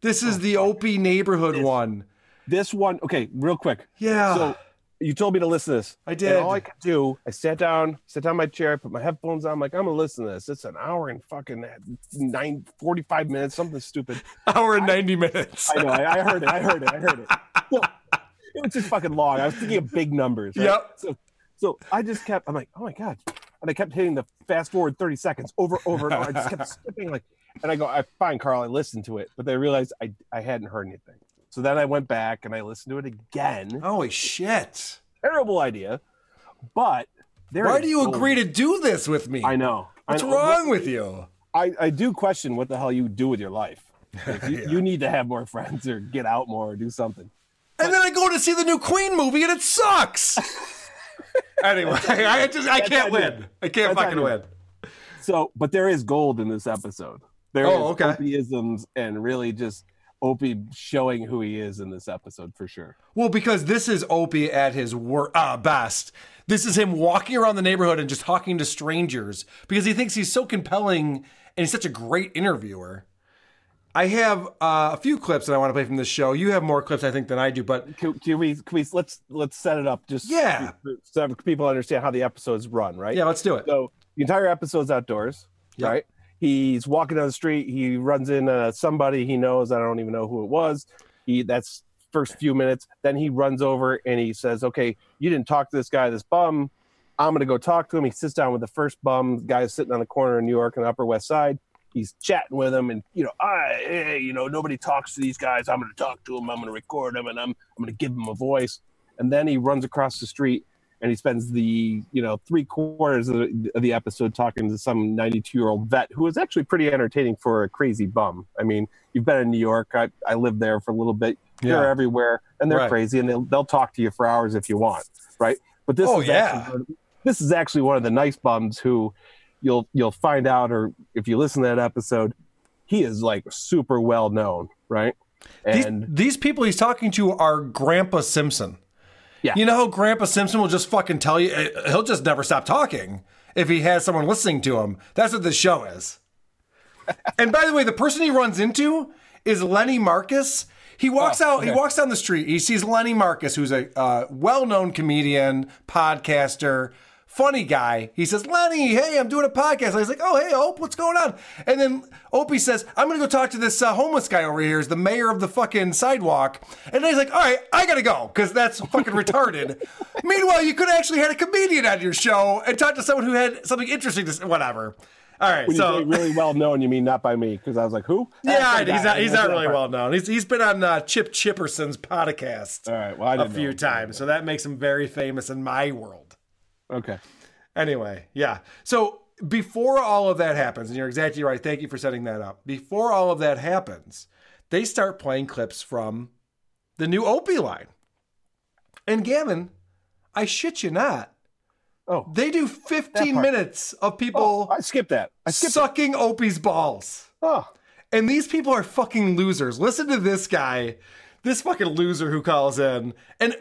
This is the Opie neighborhood one. This one, okay, real quick. Yeah. So you told me to listen to this. I And did. all I could do, I sat down, sat down in my chair, put my headphones on. I'm like, I'm gonna listen to this. It's an hour and fucking nine, 45 minutes, something stupid. Hour and 90 minutes. I know. I, I heard it. I heard it. I heard it. So, it was just fucking long. I was thinking of big numbers. Right? Yep. So, so I just kept. I'm like, oh my god, and I kept hitting the fast forward 30 seconds over, over, and over. I just kept skipping. Like, and I go, I fine, Carl. I listened to it, but then I realized I I hadn't heard anything. So then I went back and I listened to it again. Holy shit! Terrible idea, but there. Why do you gold. agree to do this with me? I know. I What's know. wrong with you? I, I do question what the hell you do with your life. Like, you, you need to have more friends or get out more or do something. And then I go to see the new Queen movie and it sucks. Anyway, I just I can't win. I can't That's fucking win. So, but there is gold in this episode. There is Oh, okay. Opie-isms and really just Opie showing who he is in this episode for sure. Well, because this is Opie at his wor- uh, best. This is him walking around the neighborhood and just talking to strangers because he thinks he's so compelling and he's such a great interviewer. I have uh, a few clips that I want to play from this show. You have more clips, I think, than I do. But Can, can we? Can we? Let's let's set it up just Yeah. so people understand how the episodes run, right? yeah, let's do it. So the entire episode's outdoors, Yeah. right? He's walking down the street. He runs into somebody he knows. I don't even know who it was. He that's first few minutes. Then he runs over and he says, "Okay, you didn't talk to this guy, this bum. I'm gonna go talk to him." He sits down with the first bum the guy sitting on the corner in New York the Upper West Side. He's chatting with him, and you know, I, hey, you know, nobody talks to these guys. I'm gonna talk to him. I'm gonna record them, and I'm I'm gonna give him a voice. And then he runs across the street and he spends the you know three quarters of the, of the episode talking to some 92 year old vet who is actually pretty entertaining for a crazy bum i mean you've been in new york i, I lived there for a little bit Yeah. they're everywhere and they're Right. crazy and they'll, they'll talk to you for hours if you want right but this Oh, is yeah. actually, this is actually one of the nice bums who you'll you'll find out or if you listen to that episode he is like super well known right These, and these people he's talking to are Grandpa Simpson. Yeah. You know how Grandpa Simpson will just fucking tell you, eh, he'll just never stop talking if he has someone listening to him. That's what this show is. and by the way, the person he runs into is Lenny Marcus. He walks Oh, out, he walks down the street. He sees Lenny Marcus, who's a uh, well known comedian, podcaster, funny guy. He says, Lenny, hey, I'm doing a podcast. And he's like, oh, hey, Ope, what's going on? And then Opie says, I'm going to go talk to this uh, homeless guy over here. He's the mayor of the fucking sidewalk. And then he's like, all right, I got to go because that's fucking retarded. Meanwhile, you could have actually had a comedian on your show and talked to someone who had something interesting to say, whatever. All right, When so really well known, you mean not by me? Because I was like, who? yeah, he's not he's not really well known. He's he's been on uh, Chip Chipperson's podcast. All right, well, I a didn't A few times, so that makes him very famous in my world. Okay. Anyway, yeah. So before all of that happens, and you're exactly right. Thank you for setting that up. Before all of that happens, they start playing clips from the new Opie line. And Gavin, I shit you not. Oh, they do 15 minutes of people. Oh, I skipped that. I skipped sucking Opie's balls. Oh. And these people are fucking losers. Listen to this guy, this fucking loser who calls in. And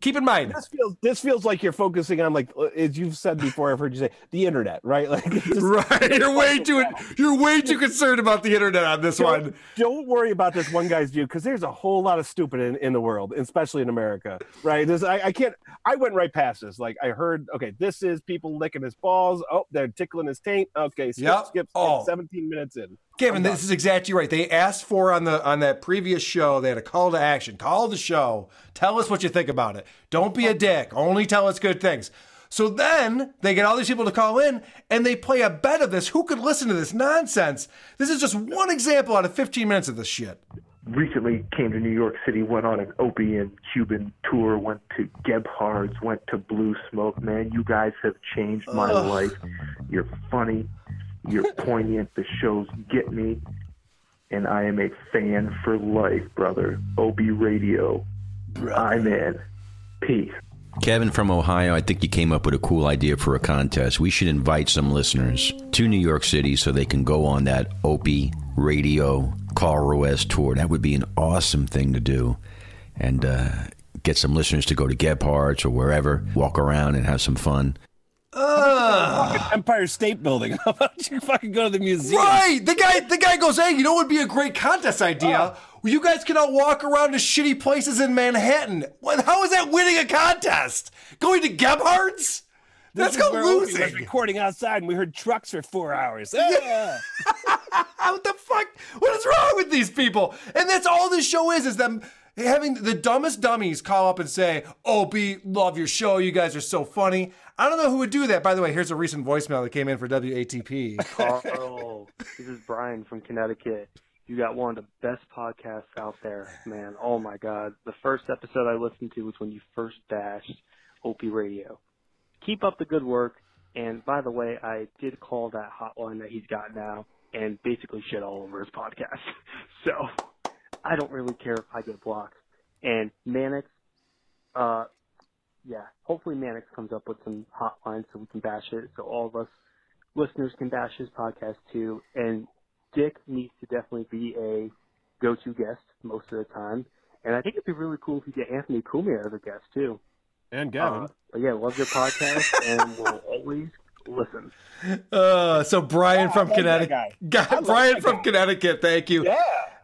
keep in mind, This feels this feels like you're focusing on like uh, as you've said before. I've heard you say the internet, right? Like, just- right? You're way too you're way too concerned about the internet on this don't, one. Don't worry about this one guy's view because there's a whole lot of stupid in, in the world, especially in America, right? This I, I can't. I went right past this. Like I heard, okay, this is people licking his balls. Oh, they're tickling his taint. Okay, skip, Yep. skip, skip. Oh. 17 minutes in. Kevin, this is exactly right. They asked for on the on that previous show. They had a call to action. Call the show. Tell us what you think about it. Don't be a dick. Only tell us good things. So then they get all these people to call in, and they play a bet of this. Who could listen to this nonsense? This is just one example out of 15 minutes of this shit. recently came to New York City, went on an Opie and Cuban tour, went to Gebhard's, went to Blue Smoke. Man, you guys have changed my Ugh. life. You're funny, you're poignant, the shows get me, and I am a fan for life, brother. Opie Radio. I'm in. Peace. Kevin from Ohio, I think you came up with a cool idea for a contest. We should invite some listeners to New York City so they can go on that Opie Radio Carl Ruiz tour. That would be an awesome thing to do. And uh, get some listeners to go to Gebhardt's or wherever, walk around and have some fun. Fucking Empire State Building. How about you fucking go to the museum? Right. The guy the guy goes, "Hey, you know what would be a great contest idea? You guys cannot walk around to shitty places in Manhattan. What, how is that winning a contest? Going to Gebhardt's? That's This is called where Opie was losing. recording outside, and we heard trucks for four hours. Ah. what the fuck? What is wrong with these people? And that's all this show is, is them having the dumbest dummies call up and say, Opie, love your show. You guys are so funny. I don't know who would do that. By the way, here's a recent voicemail that came in for WATP. Carl, this is Brian from Connecticut. You got one of the best podcasts out there, man. Oh my God. The first episode I listened to was when you first bashed Opie Radio. Keep up the good work. And by the way, I did call that hotline that he's got now and basically shit all over his podcast. So I don't really care if I get blocked. And Mannix, uh, yeah, hopefully Mannix comes up with some hotlines so we can bash it, so all of us listeners can bash his podcast too. And Dick needs to definitely be a go-to guest most of the time. And I think it'd be really cool if you get Anthony Cumia as a guest too. And Gavin. Uh, but yeah, love your podcast and we'll always listen. Uh, so Brian from Connecticut, guy. Brian from guy. Connecticut, thank you. Yeah.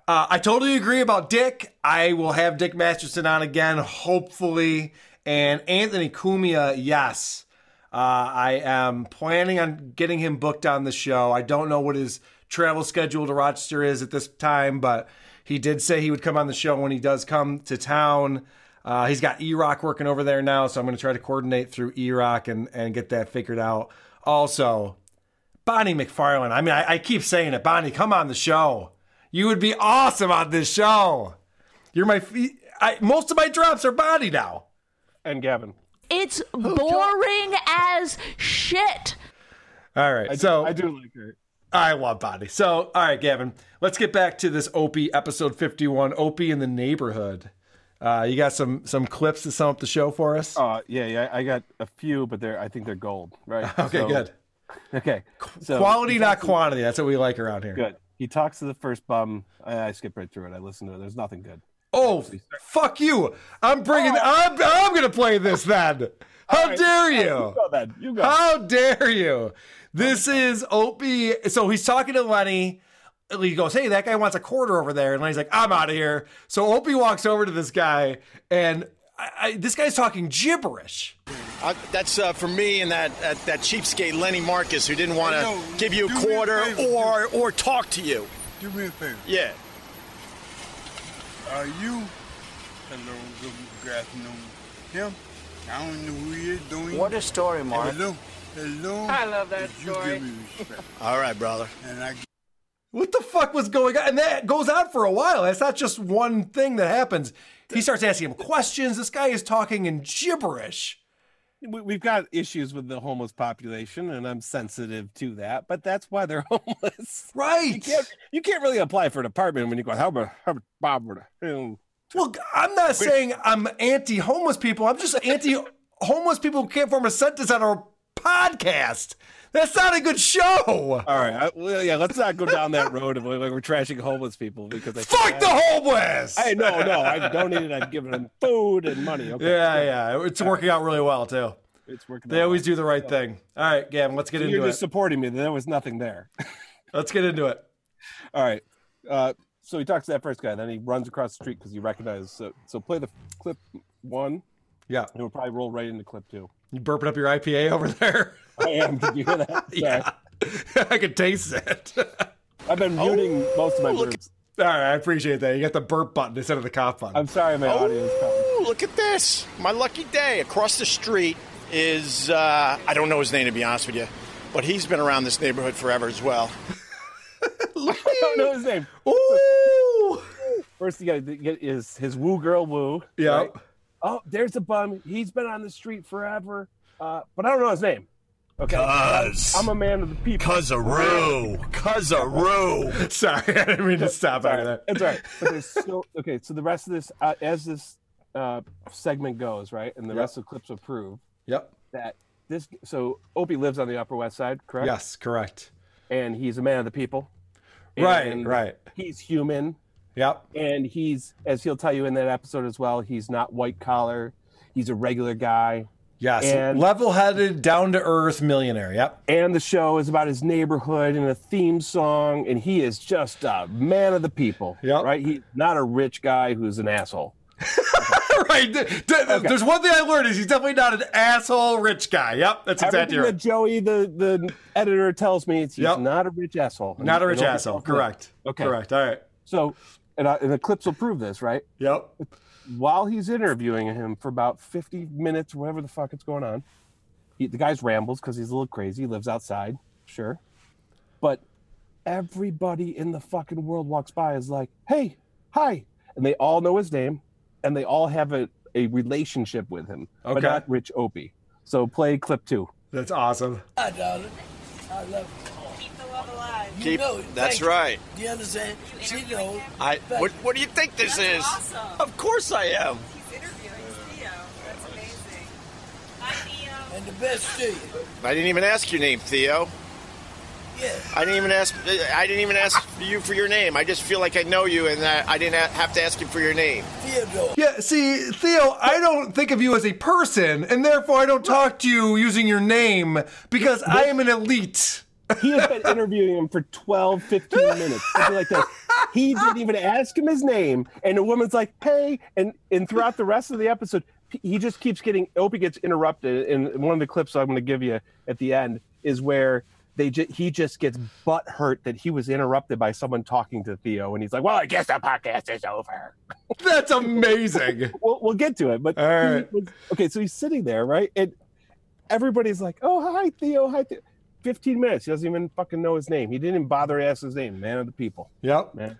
Uh, I totally agree about Dick. I will have Dick Masterson on again, hopefully. And Anthony Cumia, yes. Uh, I am planning on getting him booked on the show. I don't know what his travel schedule to Rochester is at this time, but he did say he would come on the show when he does come to town. Uh, he's got E-Rock working over there now, so I'm going to try to coordinate through E-Rock and, and get that figured out. Also, Bonnie McFarlane. I mean, I, I keep saying it. Bonnie, come on the show. You would be awesome on this show. You're my. f- I, most of my drops are Bonnie now. And Gavin. It's boring as shit. All right, so I do like her. I love Bonnie. So, all right, Gavin, let's get back to this Opie episode 51, Opie in the neighborhood. Uh, you got some some clips to sum up the show for us? Uh, yeah, yeah, I got a few, but they're I think they're gold, right? Okay, So- good. Okay, so Quality, not to- quantity. That's what we like around here. Good. He talks to the first bum. I, I skipped right through it. I listen to it. There's nothing good. Oh, fuck you! I'm bringing. I'm I'm gonna play this then. How right, dare you? you go then. You go. How dare you? This is Opie. So he's talking to Lenny. He goes, "Hey, that guy wants a quarter over there," and Lenny's like, "I'm out of here." So Opie walks over to this guy, and I, I, this guy's talking gibberish. Uh, that's uh, for me and that, that that cheapskate Lenny Marcus who didn't want to give you a do me a quarter favor, or or talk to you. Do me a favor. Yeah. Are you? Hello, good, good afternoon. Him? I don't know who he is. Don't What a story, Mark. Hello. As long I love that as you story. give me respect. All right, brother. And I What the fuck was going on? And that goes on for a while. That's not just one thing that happens. He starts asking him questions. This guy is talking in gibberish. We- We've got issues with the homeless population, and I'm sensitive to that. But that's why they're homeless, right? You can't, you can't really apply for an apartment when you go, how about, how about Barbara? You Well, I'm not saying I'm anti homeless people. I'm just anti homeless people who can't form a sentence on our podcast. That's not a good show. All right, I, well, yeah, let's not go down that road of like we're trashing homeless people because I Fuck the homeless. Hey, no, no, I've donated. I've given them food and money. Okay. Yeah, yeah. It's working out really well, too. It's working. They always do the right thing. All right, Gavin, let's get So into you're it. just supporting me. There was nothing there. Let's get into it. All right. Uh, so he talks to that first guy, then he runs across the street because he recognizes. So, so play the clip one. Yeah. And we'll probably roll right into clip two. You burping up your IPA over there? I am. Did you hear that? yeah. I can taste it. I've been muting most of my burps. All right, I appreciate that. You got the burp button instead of the cough button. I'm sorry, my audio is coming. Ooh, look at this. My lucky day. Across the street is, uh, I don't know his name to be honest with you, but he's been around this neighborhood forever as well. I don't know his name. Ooh. First, you got to get his his woo girl woo. Yeah. right? Oh, there's a bum. He's been on the street forever, uh, but I don't know his name. Okay. Cuz. I'm a man of the people. Cuzaroo. Cuzaroo. Sorry, I didn't mean to stop out of that. It's all right. But there's still okay. So the rest of this, uh, as this uh, segment goes, right, and the Yep. rest of the clips will prove Yep. that this. So Opie lives on the Upper West Side, correct? Yes, correct. And he's a man of the people. Right, right. He's human. Yep. And he's, as he'll tell you in that episode as well, he's not white collar. He's a regular guy. Yes. And Level-headed, down to earth millionaire. Yep. and the show is about his neighborhood and a theme song, and he is just a man of the people. Yep. Right? He's not a rich guy who's an asshole. right. th- There's one thing I learned is he's definitely not an asshole rich guy. Yep. That's exactly right. that Joey, the, the editor, tells me it's he's Yep. not a rich asshole. Not a rich asshole. Correct. Okay. Correct. All right. So, and, I, and the clips will prove this, right? Yep. While he's interviewing him for about 50 minutes, whatever the fuck is going on, he, the guy's rambles because he's a little crazy. He lives outside, sure. But everybody in the fucking world walks by is like, hey, hi. And they all know his name and they all have a, a relationship with him, but Okay. not Rich Opie. So play clip two. That's awesome. Hi, darling. I love you. Keep the love alive. You Keep- know it. that's Thank right. Do you understand? She knows. I, what, what do you think this That's is? awesome. Of course I am. He's interviewing Theo. That's amazing. Hi, Theo. And the best to you. I didn't even ask your name, Theo. Yeah. I didn't even ask. I didn't even ask you for your name. I just feel like I know you, and that I didn't have to ask you for your name. Theodore. Yeah, see, Theo, I don't think of you as a person, and therefore I don't talk to you using your name because I am an elite. He has been interviewing him for 12, 15 minutes, something like that. He didn't even ask him his name. And the woman's like, hey. And, and throughout the rest of the episode, he just keeps getting, Opie gets interrupted. And one of the clips I'm going to give you at the end is where they ju- he just gets butt hurt that he was interrupted by someone talking to Theo. And he's like, well, I guess the podcast is over. That's amazing. we'll, we'll get to it. But All he right. was- okay, so he's sitting there, right? And everybody's like, "Oh, hi, Theo, hi." Theo. Fifteen minutes. He doesn't even fucking know his name. He didn't even bother to ask his name. Man of the people. Yep. Man.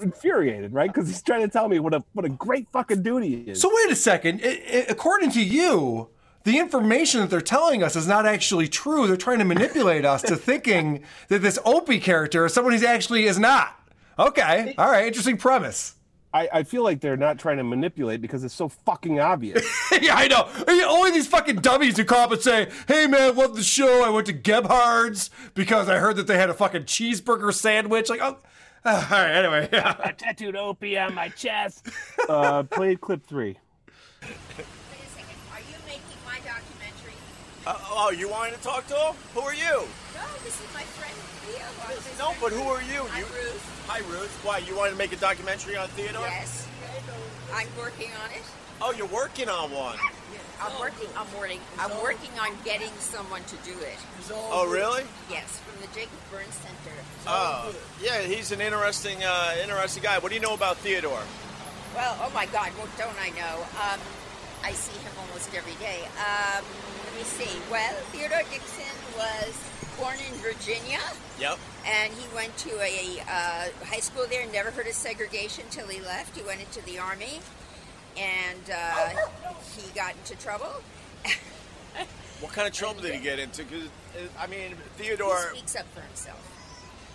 Infuriated, right? Because he's trying to tell me what a what a great fucking dude he is. So wait a second. I- I- according to you, the information that they're telling us is not actually true. They're trying to manipulate us to thinking that this Opie character is someone he actually is not. Okay. All right. Interesting premise. I, I feel like they're not trying to manipulate because it's so fucking obvious. yeah, I know. Only these fucking dummies who call up and say, "Hey, man, love the show. I went to Gebhard's because I heard that they had a fucking cheeseburger sandwich." Like, oh, all right. Anyway, yeah. I tattooed Opie on my chest. uh, play clip three. Are you making my documentary? Uh, oh, you wanted to talk to him? Who are you? No, this is my friend Theo. No, but who are you? I'm you Ruth. Hi, Ruth. Why? You wanted to make a documentary on Theodore? Yes. I'm working on it. Oh, you're working on one. I'm working. I'm working. I'm working on getting someone to do it. Oh, really? Yes, from the Jacob Burns Center. Oh, yeah. He's an interesting, uh, interesting guy. What do you know about Theodore? Well, oh my God, what don't I know? Um, I see him almost every day. Um, let me see. Well, Theodore Dixon was born in Virginia, Yep. and he went to a uh, high school there. And never heard of segregation till he left. He went into the army, and uh, he got into trouble. What kind of trouble did he get into? Because I mean, Theodore. He speaks up for himself.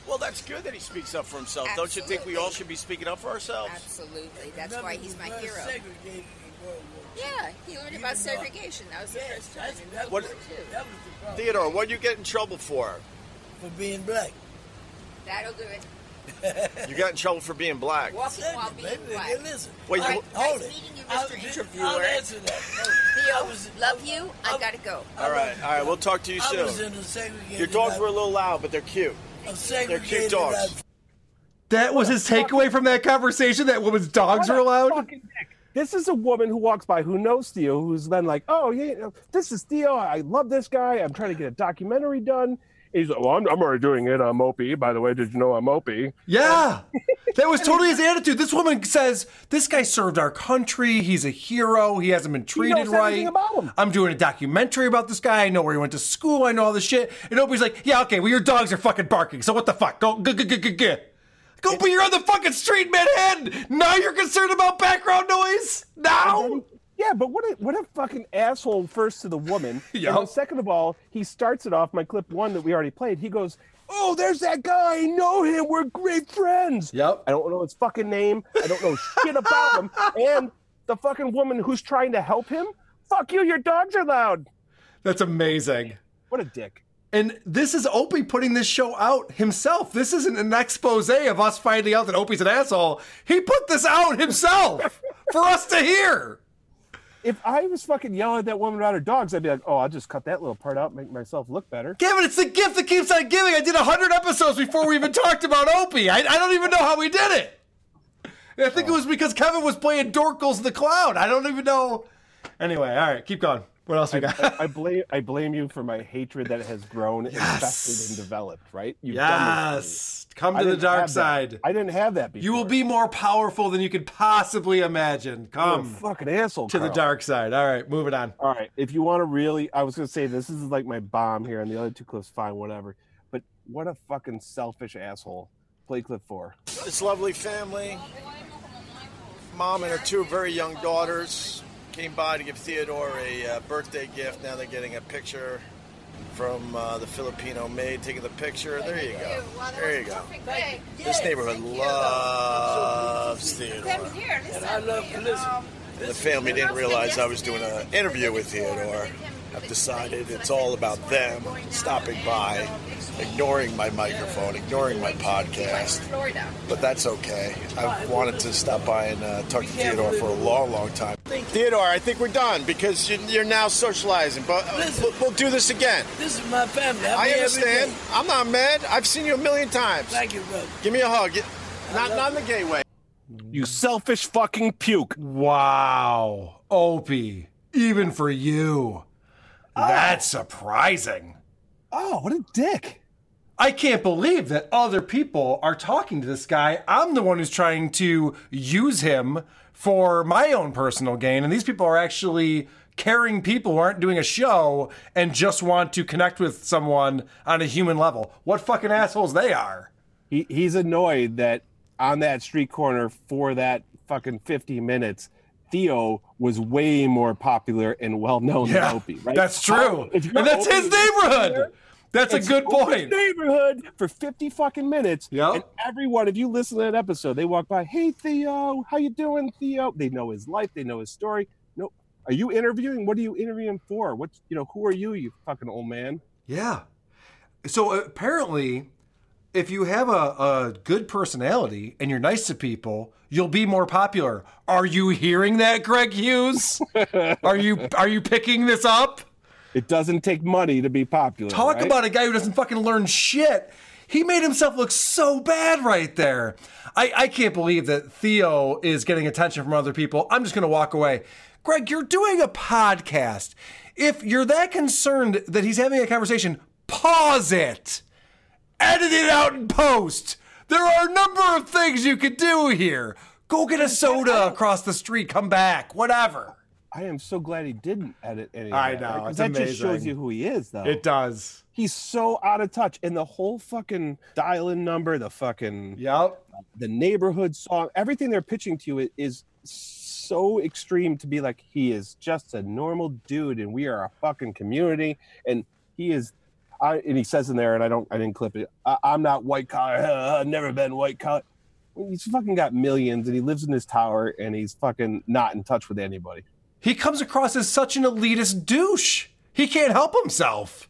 Well, that's good that he speaks up for himself. Don't you think we all should be speaking up for ourselves? Absolutely. That's why he's my hero. Yeah, he learned about segregation. That was the first time in World What- War II. Theodore, what you get in trouble for? For being black. That'll do it. You got in trouble for being black. Walking while being black. listen. Wait, All you- right, hold nice it. meeting you, I'll- Mr. Interviewer. I'll answer that. Theo, love you. I gotta go. All right, all right. We'll talk to you I was soon. in a segregated Your dogs life. were a little loud, but they're cute. They're cute dogs. life. That was his takeaway from that conversation. That woman's dogs What were a allowed. fucking dick. This is a woman who walks by who knows Theo, who's then like, "Oh yeah, this is Theo. I love this guy. I'm trying to get a documentary done." He's like, "Well, I'm, I'm already doing it. I'm Opie. By the way, did you know I'm Opie?" Yeah, that was totally his attitude. This woman says, "This guy served our country. He's a hero. He hasn't been treated right. everything about him. I'm doing a documentary about this guy. I know where he went to school. I know all this shit." And Opie's like, "Yeah, okay. Well, your dogs are fucking barking. So what the fuck? Go, go, go, go, go, go." Go, but you're on the fucking street, Manhattan. Now you're concerned about background noise. Now, Yeah, but what a what a fucking asshole first to the woman. Yeah. And second of all, he starts it off my clip one that we already played. He goes, "Oh, there's that guy. I know him. We're great friends." Yep. I don't know his fucking name. I don't know shit about him. And the fucking woman who's trying to help him. Fuck you. Your dogs are loud. that's amazing. What a dick. And this is Opie putting this show out himself. This isn't an expose of us finding out that Opie's an asshole. He put this out himself for us to hear. If I was fucking yelling at that woman about her dogs, I'd be like, "Oh, I'll just cut that little part out, make myself look better." Kevin, it's the gift that keeps on giving. I did 100 episodes before we even talked about Opie. I, I don't even know how we did it. I think it was because Kevin was playing Dorkles the Clown. I don't even know. Anyway, all right, keep going. What else we got? I, I blame I blame you for my hatred that has grown and festered and developed. Right? You've done this yes. to. Come I to the dark have that. side. I didn't have that before. You will be more powerful than you could possibly imagine. You're a Come fucking asshole. to the dark side. All right, move it on. All right. If you want to really, I was gonna say this is like my bomb here, and the other two clips, fine, whatever. But what a fucking selfish asshole. Play clip four. This lovely family, mom and her two very young daughters, came by to give Theodore a uh, birthday gift. Now they're getting a picture from uh, the Filipino maid taking the picture. There you go. There you go. This neighborhood loves Theodore. And I love listen. The family didn't realize I was doing an interview with Theodore. I've decided it's all about them stopping by, ignoring my microphone, ignoring my podcast. But that's okay. I've wanted to stop by and uh, talk to Theodore for a long, long time. Theodore, I think we're done because you- you're now socializing. But uh, we'll- we'll do this again. This is my family. I'm I understand. I'm not mad. I've seen you a million times. Thank you, brother. Give me a hug. Not, not in the gay way. You selfish fucking puke. Wow. Opie, even for you. Oh. That's surprising. Oh, what a dick. I can't believe that other people are talking to this guy. I'm the one who's trying to use him for my own personal gain. And these people are actually caring people who aren't doing a show and just want to connect with someone on a human level. What fucking assholes they are. He, he's annoyed that on that street corner for that fucking 50 minutes, Theo was way more popular and well known Yeah, than Opie, right? that's true. And that's his Opie- neighborhood. That's a good point. Neighborhood for 50 fucking minutes. Yeah. And everyone, if you listen to that episode, they walk by, hey Theo, how you doing, Theo? They know his life, they know his story. No, are you interviewing? What are you interviewing for? What you know, who are you, you fucking old man? Yeah. So apparently, if you have a, a good personality and you're nice to people, you'll be more popular. Are you hearing that, Greg Hughes? are you are you picking this up? It doesn't take money to be popular. Talk right? about a guy who doesn't fucking learn shit. He made himself look so bad right there. I, I can't believe that Theo is getting attention from other people. I'm just going to walk away. Greg, you're doing a podcast. If you're that concerned that he's having a conversation, pause it. Edit it out in post. There are a number of things you could do here. Go get a soda across the street, come back, whatever. I am so glad he didn't edit any. I that, know, right? that just shows you who he is, though. It does. He's so out of touch, and the whole fucking dial-in number, the fucking yep, the neighborhood song, everything they're pitching to you is so extreme to be like he is just a normal dude, and we are a fucking community, and he is. I, and he says in there, and I don't, I didn't clip it. I, I'm not white collar. I've never been white collar. He's fucking got millions, and he lives in his tower, and he's fucking not in touch with anybody. He comes across as such an elitist douche. He can't help himself.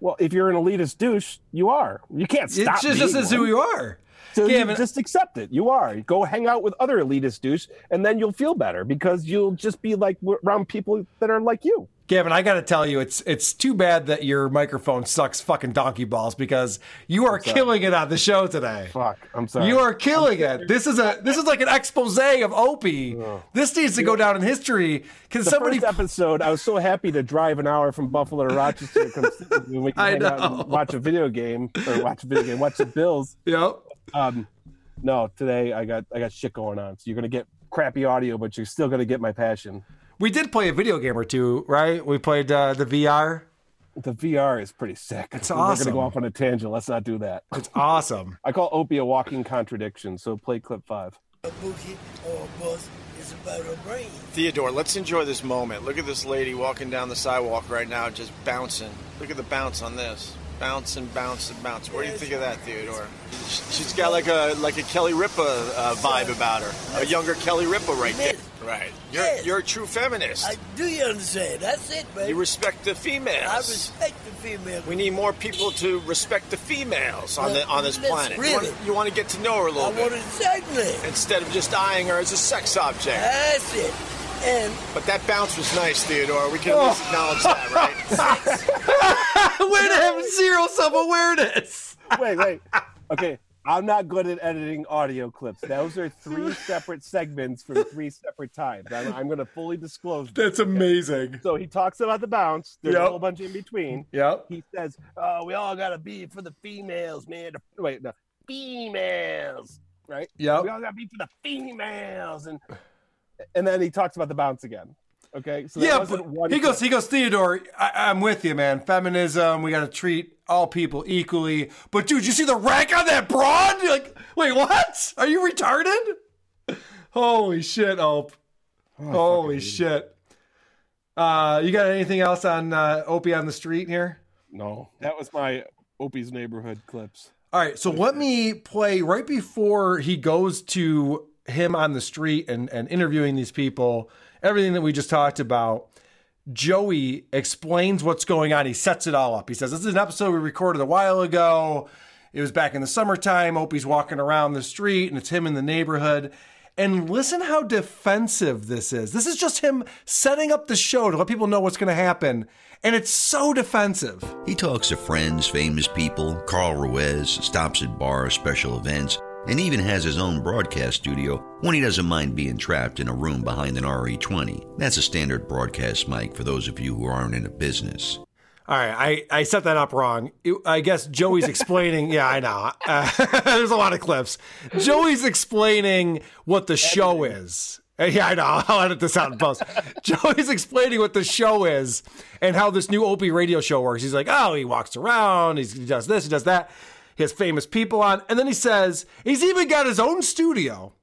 Well, if you're an elitist douche, you are. You can't It's stop. just- being this is who you are. So Yeah, but- just accept it. You are. Go hang out with other elitist douche, and then you'll feel better because you'll just be like around people that are like you. Gavin, I got to tell you, it's it's too bad that your microphone sucks fucking donkey balls because you are killing it on the show today. Fuck, I'm sorry. You are killing it. This is a this is like an expose of Opie. Oh. This needs to go down in history because The somebody. first episode, I was so happy to drive an hour from Buffalo to Rochester to come sit with you and we can hang out and watch a video game or watch a video game, watch the Bills. Yep. Um, no, today I got I got shit going on, so you're gonna get crappy audio, but you're still gonna get my passion. We did play a video game or two, right? We played uh, the VR. The VR is pretty sick. It's We're awesome. gonna go off on a tangent. Let's not do that. It's awesome. I call Opie a walking contradiction. So play clip five. A bookie or a bus is about her brain. Theodore, let's enjoy this moment. Look at this lady walking down the sidewalk right now, just bouncing. Look at the bounce on this. Bounce and bounce and bounce. What do you think of that, Theodore? She's got like a like a Kelly Ripa uh, vibe about her. A younger Kelly Ripa right there. Right. You're Yes. you're a true feminist. I do you understand? That's it, baby. You respect the females. I respect the female. We need more people to respect the females on the on this planet. really- You, want to, you want to get to know her a little I bit want to exactly. instead of just eyeing her as a sex object. That's it. And But that bounce was nice, Theodore. We can at least acknowledge that, right? Way to have zero self awareness. wait, wait. Okay, I'm not good at editing audio clips. Those are three separate segments from three separate times. I'm, I'm going to fully disclose. that. That's amazing. So he talks about the bounce. There's Yep. a whole bunch in between. Yep. He says, "Oh, we all got to be for the females, man." Wait, no, females, right? Yep. We all got to be for the females, and and then he talks about the bounce again. Okay, so that yeah, wasn't but one he goes. He goes. Theodore, I, I'm with you, man. Feminism. We got to treat all people equally. But dude, you see the rank on that broad? You're like, wait, what? Are you retarded? Holy shit, Ope. Holy shit. Uh, you got anything else on uh, Opie on the street here? No, that was my Opie's neighborhood clips. All right, so let me play right before he goes to him on the street and, and interviewing these people, everything that we just talked about. Joey explains what's going on. He sets it all up. He says, This is an episode we recorded a while ago. It was back in the summertime. Opie's walking around the street and it's him in the neighborhood. And listen how defensive this is. This is just him setting up the show to let people know what's going to happen. And it's so defensive. He talks to friends, famous people, Carl Ruiz, stops at bars, special events, and even has his own broadcast studio when he doesn't mind being trapped in a room behind an RE20. That's a standard broadcast mic for those of you who aren't in a business. All right, I, I set that up wrong. I guess Joey's explaining. yeah, I know. Uh, there's a lot of clips. Joey's explaining what the show is. Uh, Yeah, I know. I'll edit this out in post. Joey's explaining what the show is and how this new Opie radio show works. He's like, oh, he walks around, he's, he does this, he does that. He has famous people on. And then he says, he's even got his own studio.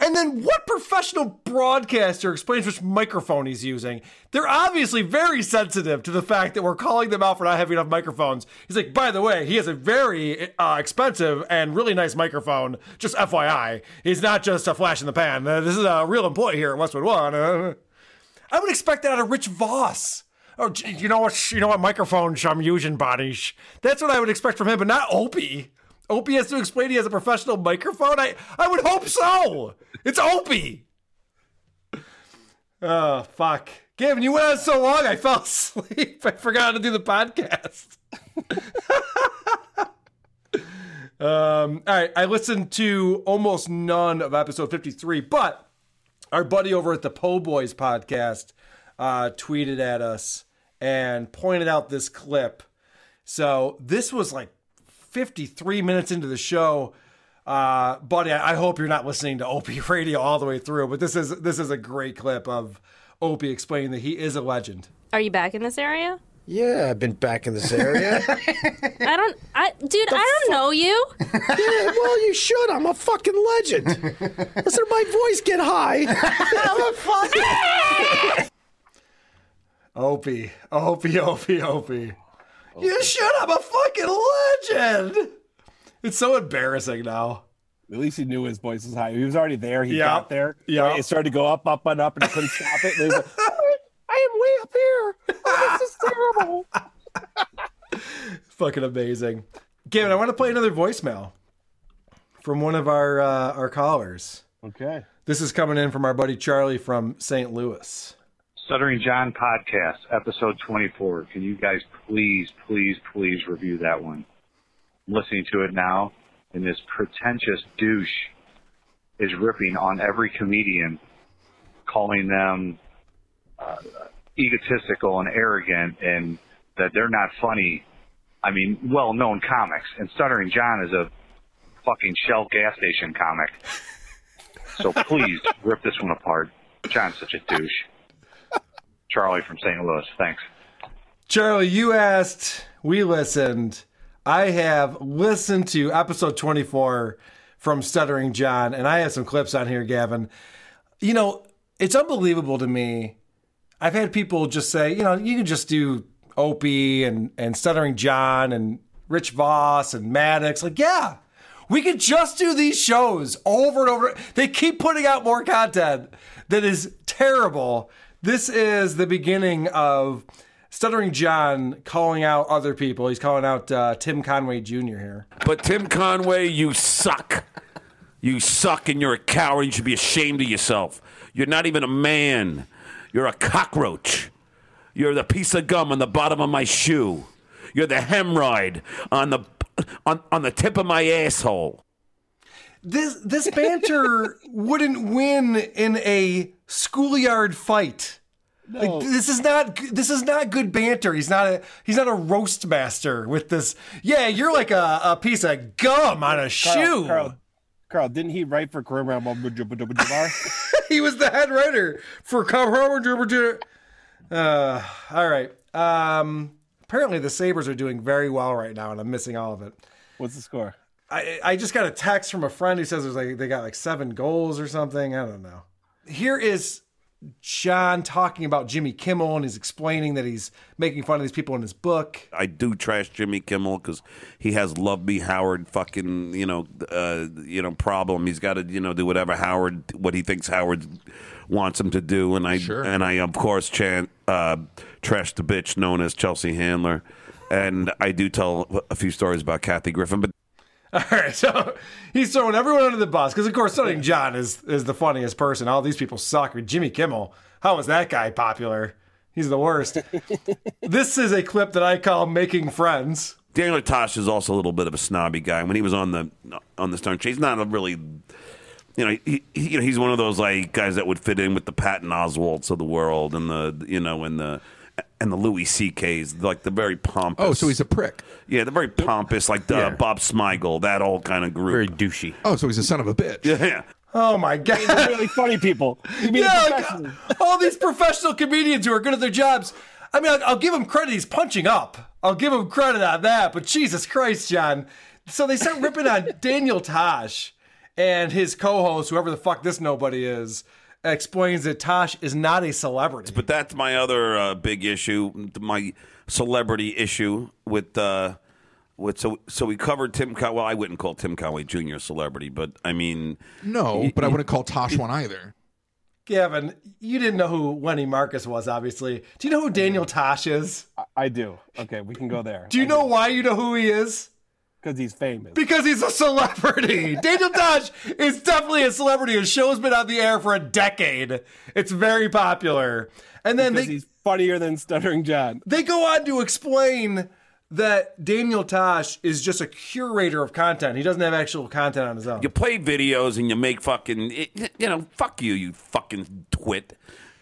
And then what professional broadcaster explains which microphone he's using? They're obviously very sensitive to the fact that we're calling them out for not having enough microphones. He's like, by the way, he has a very uh, expensive and really nice microphone. Just FYI, he's not just a flash in the pan. Uh, this is a real employee here at Westwood One. I would expect that out of Rich Voss. Oh, you know what? You know what microphone I'm using, buddy? That's what I would expect from him, but not Opie. Opie has to explain he has a professional microphone. I I would hope so. It's Opie. Oh fuck, Gavin, you went on so long. I fell asleep. I forgot how to do the podcast. um, all right, I listened to almost none of episode 53, but our buddy over at the Po Boys podcast uh, tweeted at us and pointed out this clip. So this was like 53 minutes into the show. Uh, buddy, I I hope you're not listening to Opie Radio all the way through, but this is this is a great clip of Opie explaining that he is a legend. Are you back in this area? Yeah, I've been back in this area. I don't. I, dude, I don't know you. yeah, well, you should. I'm a fucking legend. Listen to my voice get high. Opie, Opie, Opie, Opie. You should. I'm a fucking legend. It's so embarrassing now. At least he knew his voice was high. He was already there. He Yeah. got there. Yeah. It started to go up, up, and up, and he couldn't stop it. And like, I am way up here. Oh, this is terrible. Fucking amazing. Gavin, I want to play another voicemail from one of our uh, our callers. Okay. This is coming in from our buddy Charlie from St. Louis. Stuttering John podcast, episode 24. Can you guys please, please, please review that one? I'm listening to it now, and this pretentious douche is ripping on every comedian, calling them uh, egotistical and arrogant, and that they're not funny. I mean, well-known comics, and Stuttering John is a fucking Shell gas station comic. So please rip this one apart. John's such a douche. Charlie from St. Louis. Thanks. Charlie, you asked, we listened. I have listened to episode 24 from Stuttering John, and I have some clips on here, Gavin. You know, it's unbelievable to me. I've had people just say, you know, you can just do Opie and, and Stuttering John and Rich Voss and Maddox. Like, yeah, we could just do these shows over and over. They keep putting out more content that is terrible. This is the beginning of Stuttering John calling out other people. He's calling out uh, Tim Conway Jr. here. But Tim Conway, you suck. You suck and you're a coward. You should be ashamed of yourself. You're not even a man. You're a cockroach. You're the piece of gum on the bottom of my shoe. You're the hemorrhoid on the on, on the tip of my asshole. This this banter wouldn't win in a schoolyard fight. Like, this is not this is not good banter. He's not a he's not a roast master with this. Yeah, you're like a, a piece of gum on a shoe. Carl, Carl, didn't he write for Abdul-Jabbar? he was the head writer for Kareem uh, all right. Um, apparently the Sabres are doing very well right now, and I'm missing all of it. What's the score? I, I just got a text from a friend who says there's like they got like seven goals or something. I don't know. Here is John talking about Jimmy Kimmel and he's explaining that he's making fun of these people in his book. I do trash Jimmy Kimmel because he has love me Howard fucking you know uh, you know problem. He's got to you know do whatever Howard what he thinks Howard wants him to do, and I and I of course chant uh, trash the bitch known as Chelsea Handler, and I do tell a few stories about Kathy Griffin, but. All right, so he's throwing everyone under the bus because, of course, Stuttering John is is the funniest person. All these people suck. Jimmy Kimmel, how was that guy popular? He's the worst. this is a clip that I call "Making Friends." Daniel Tosh is also a little bit of a snobby guy. When he was on the on the Stone, he's not a really, you know, he, he you know he's one of those like guys that would fit in with the Patton Oswalts of the world and the you know and the and the Louis C.K.'s, like the very pompous. Oh, so he's a prick. Yeah, the very pompous, like uh, the Bob Smigel, that whole kind of group. Very douchey. Oh, so he's a son of a bitch. Yeah. Oh my god! really funny people. You mean yeah, the like, all these professional comedians who are good at their jobs. I mean, I'll, I'll give him credit. He's punching up. I'll give him credit on that. But Jesus Christ, John. So they start ripping on Daniel Tosh and his co-host, whoever the fuck this nobody is, explains that Tosh is not a celebrity. But that's my other uh, big issue, my celebrity issue with uh, with so so we covered Tim. Con- well, I wouldn't call Tim Conway Jr. a celebrity, but I mean, No, he- but I wouldn't call Tosh one either. Gavin, you didn't know who Lenny Marcus was, obviously. Do you know who Daniel Tosh is? I do. Okay, we can go there. Do you know why you know who he is? Because he's famous. Because he's a celebrity. Daniel Tosh is definitely a celebrity. His show's been on the air for a decade. It's very popular. And then Because they he's funnier than Stuttering John. they go on to explain that Daniel Tosh is just a curator of content. He doesn't have actual content on his own. You play videos and you make fucking, you know, fuck you, you fucking twit.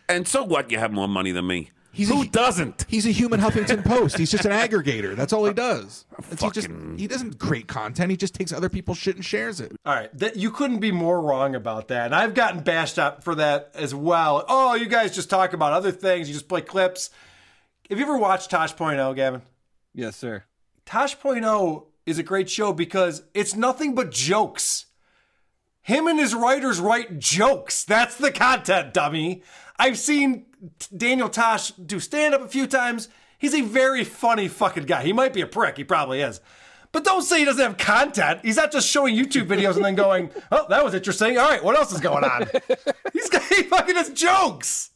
And so what? You have more money than me. He's Who a, doesn't? He's a human Huffington Post. He's just an aggregator. That's all he does. It's- He just he doesn't create content. He just takes other people's shit and shares it. All right, that you couldn't be more wrong about that. And I've gotten bashed up for that as well. Oh, you guys just talk about other things. You just play clips. Have you ever watched Tosh.0, Gavin? Yes, sir. Tosh.0 is a great show because it's nothing but jokes. Him and his writers write jokes. That's the content, dummy. I've seen T- Daniel Tosh do stand up a few times. He's a very funny fucking guy. He might be a prick. He probably is. But don't say he doesn't have content. He's not just showing YouTube videos and then going, oh, that was interesting. All right, what else is going on? He's got, he fucking has jokes.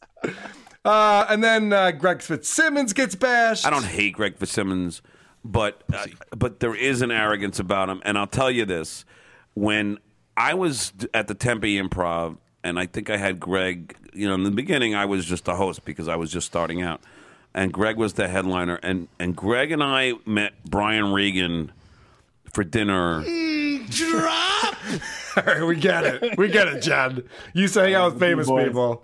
Uh, and then uh, Greg Fitzsimmons gets bashed. I don't hate Greg Fitzsimmons, but uh, but there is an arrogance about him, and I'll tell you this: when I was at the Tempe Improv, and I think I had Greg. You know, in the beginning, I was just a host because I was just starting out, and Greg was the headliner, and and Greg and I met Brian Regan for dinner. Drop. All right, we get it. We get it, John. You say out with famous boys. people. All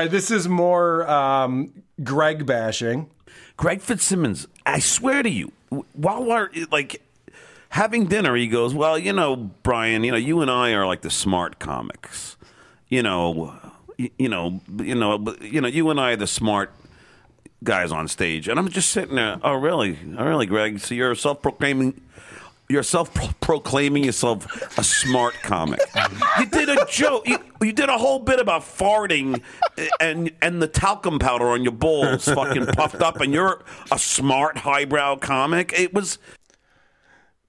right, this is more um, Greg bashing. Greg Fitzsimmons, I swear to you, while we're like having dinner, he goes, "Well, you know, Brian, you know, you and I are like the smart comics. You know, you, you know, you know, you know, you and I are the smart guys on stage." And I'm just sitting there, "Oh, really? Oh, really, Greg? So you're self-proclaiming you're self-proclaiming yourself a smart comic. you did a joke. You, you did a whole bit about farting and and the talcum powder on your balls fucking puffed up, and you're a smart highbrow comic. It was.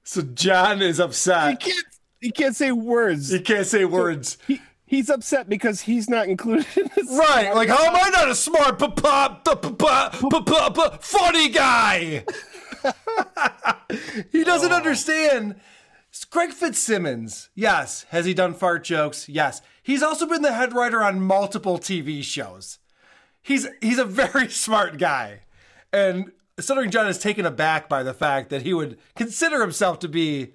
So John is upset. He can't. He can't say words. He can't say words. He, he's upset because he's not included in this. Right. Like, how am I not a smart funny guy? he doesn't oh. understand. Greg Fitzsimmons, yes. Has he done fart jokes? Yes. He's also been the head writer on multiple TV shows. He's he's a very smart guy. And Stuttering John is taken aback by the fact that he would consider himself to be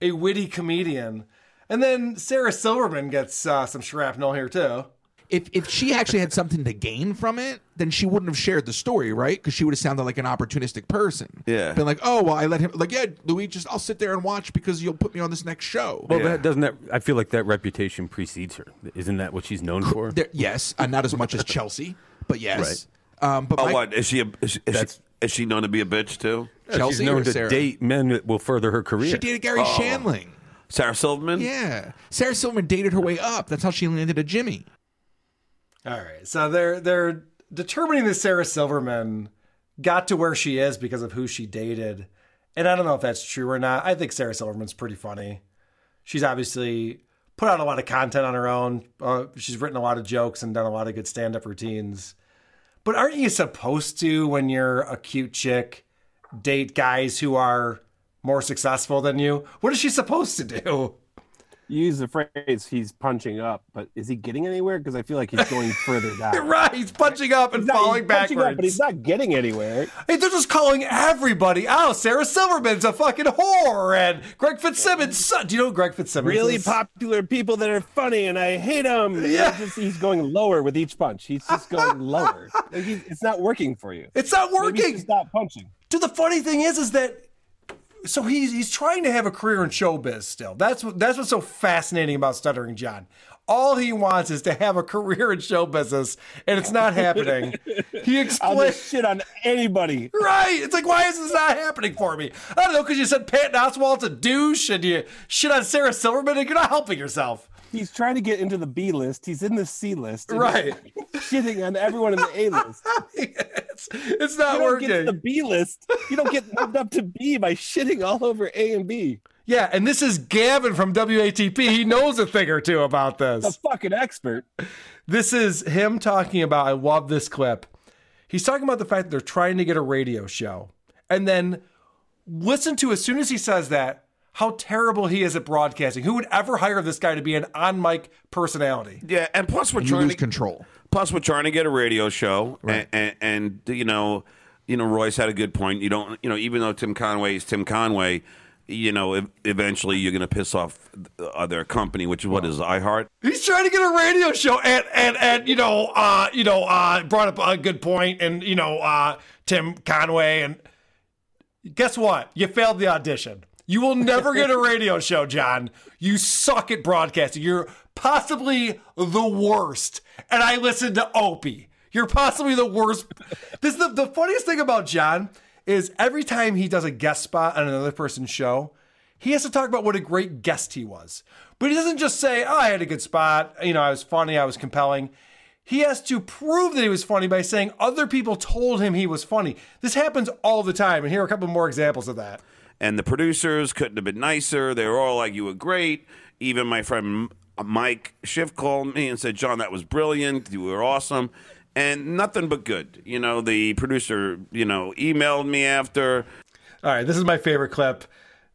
a witty comedian and then Sarah Silverman gets uh, some shrapnel here too. If if she actually had something to gain from it, then she wouldn't have shared the story, right? Because she would have sounded like an opportunistic person. Yeah. Been like, oh well, I let him like, yeah, Louis, just I'll sit there and watch because you'll put me on this next show. Well, that doesn't that? I feel like that reputation precedes her. Isn't that what she's known for? There- yes, uh, not as much as Chelsea, but yes. Um, but oh, my- what is she? A, is, she- is she, is she known to be a bitch too? Chelsea she's known or to Sarah? date men that will further her career. She dated Gary Oh. Shandling. Sarah Silverman. Yeah, Sarah Silverman dated her way up. That's how she landed a Jimmy. All right. So they're they're determining that Sarah Silverman got to where she is because of who she dated. And I don't know if that's true or not. I think Sarah Silverman's pretty funny. She's obviously put out a lot of content on her own. Uh, she's written a lot of jokes and done a lot of good stand-up routines. But aren't you supposed to, when you're a cute chick, date guys who are more successful than you? What is she supposed to do? You use the phrase "he's punching up," but is he getting anywhere? Because I feel like he's going further down. right, he's punching up and He's not- falling he's backwards. up, but he's not getting anywhere. Hey, they're just calling everybody out. Sarah Silverman's a fucking whore, and Greg Fitzsimmons. Do you know who Greg Fitzsimmons? Really is? popular people that are funny, and I hate them. Yeah. Just, he's going lower with each punch. He's just going lower. Like, it's not working for you. It's not Maybe working. he's Stop punching. Dude, the funny thing is, is that so he's he's trying to have a career in showbiz still. That's what that's what's so fascinating about Stuttering John. All he wants is to have a career in show business, and it's not happening. He explains. shit on anybody. Right. It's like, why is this not happening for me? I don't know, because you said Pat Oswald's a douche and you shit on Sarah Silverman and you're not helping yourself. He's trying to get into the B list. He's in the C list. Right. Shitting on everyone in the A list. it's, it's not you don't working. Get the B list. You don't get moved up to B by shitting all over A and B. Yeah, and this is Gavin from WATP. He knows a thing or two about this. A fucking expert. This is him talking about, I love this clip. He's talking about the fact that they're trying to get a radio show. And then listen to, as soon as he says that, how terrible he is at broadcasting. Who would ever hire this guy to be an on mic personality? Yeah, and plus we're You trying lose to control. Plus, we're trying to get a radio show, and, and, and you know, you know, Royce had a good point. You don't, you know, even though Tim Conway is Tim Conway, you know, eventually you're going to piss off uh, their company, which is what is iHeart. He's trying to get a radio show, and and and you know, uh, you know, uh, brought up a good point, and you know, uh, Tim Conway, and guess what? You failed the audition. You will never get a radio show, John. You suck at broadcasting. You're possibly the worst. And I listened to Opie. You're possibly the worst. This is the, the funniest thing about John is every time he does a guest spot on another person's show, he has to talk about what a great guest he was. But he doesn't just say, "Oh, I had a good spot. You know, I was funny. I was compelling." He has to prove that he was funny by saying other people told him he was funny. This happens all the time, and here are a couple more examples of that. And the producers couldn't have been nicer. They were all like, "You were great." Even my friend Mike Schiff called me and said, "John, that was brilliant. You were awesome." And nothing but good. You know, the producer, you know, emailed me after. All right, this is my favorite clip.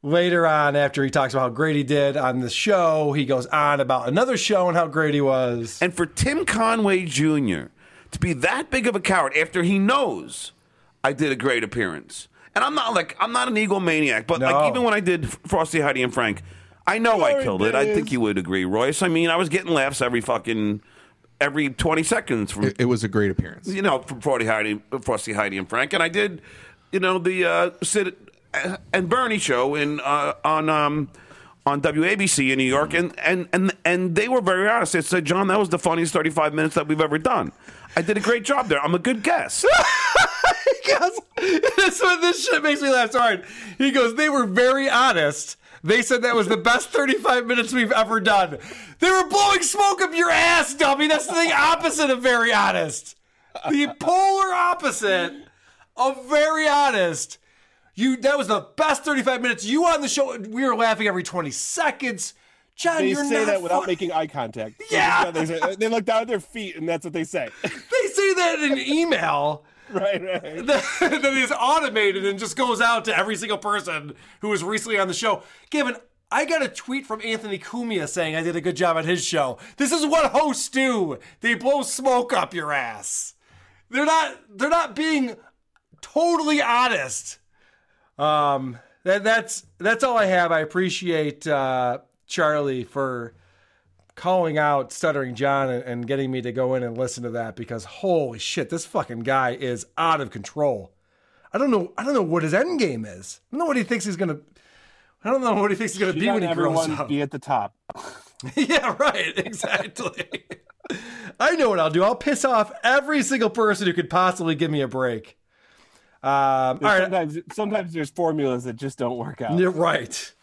Later on, after he talks about how great he did on the show, he goes on about another show and how great he was. And for Tim Conway Jr. to be that big of a coward after he knows I did a great appearance. And I'm not like I'm not an egomaniac, but No. like even when I did Frosty, Heidi, and Frank, I know I Sorry, killed it. I think you would agree, Royce. I mean, I was getting laughs every fucking every 20 seconds from It, it was a great appearance. you know from Frosty, Heidi, Frosty, Heidi, and Frank, and I did, you know, the uh, Sid and Bernie show in uh, on um, on WABC in New York, and and and and they were very honest. They said, "John, that was the funniest 35 minutes that we've ever done. I did a great job there. I'm a good guest." What this shit makes me laugh so hard. He goes, they were very honest. They said that was the best 35 minutes we've ever done. They were blowing smoke up your ass, dummy. That's the thing opposite of very honest. The polar opposite of very honest. You that was the best 35 minutes. You on the show, we were laughing every 20 seconds. John, they say that without making eye contact. Yeah. they, say- they look down at their feet, and that's what they say. They say that in an email. right, right. that, that is automated and just goes out to every single person who was recently on the show. Gavin, I got a tweet from Anthony Cumia saying I did a good job on his show. This is what hosts do. They blow smoke up your ass. They're not. They're not being totally honest. Um, that, that's that's all I have. I appreciate uh, Charlie for calling out Stuttering John and, and getting me to go in and listen to that because holy shit, this fucking guy is out of control. I don't know. I don't know what his end game is. I don't know what he thinks he's gonna. I don't know what he thinks he's gonna be Shouldn't when he grows up. be at the top. yeah, right. Exactly. I know what I'll do. I'll piss off every single person who could possibly give me a break. Um, all right. Sometimes, sometimes there's formulas that just don't work out. You're right.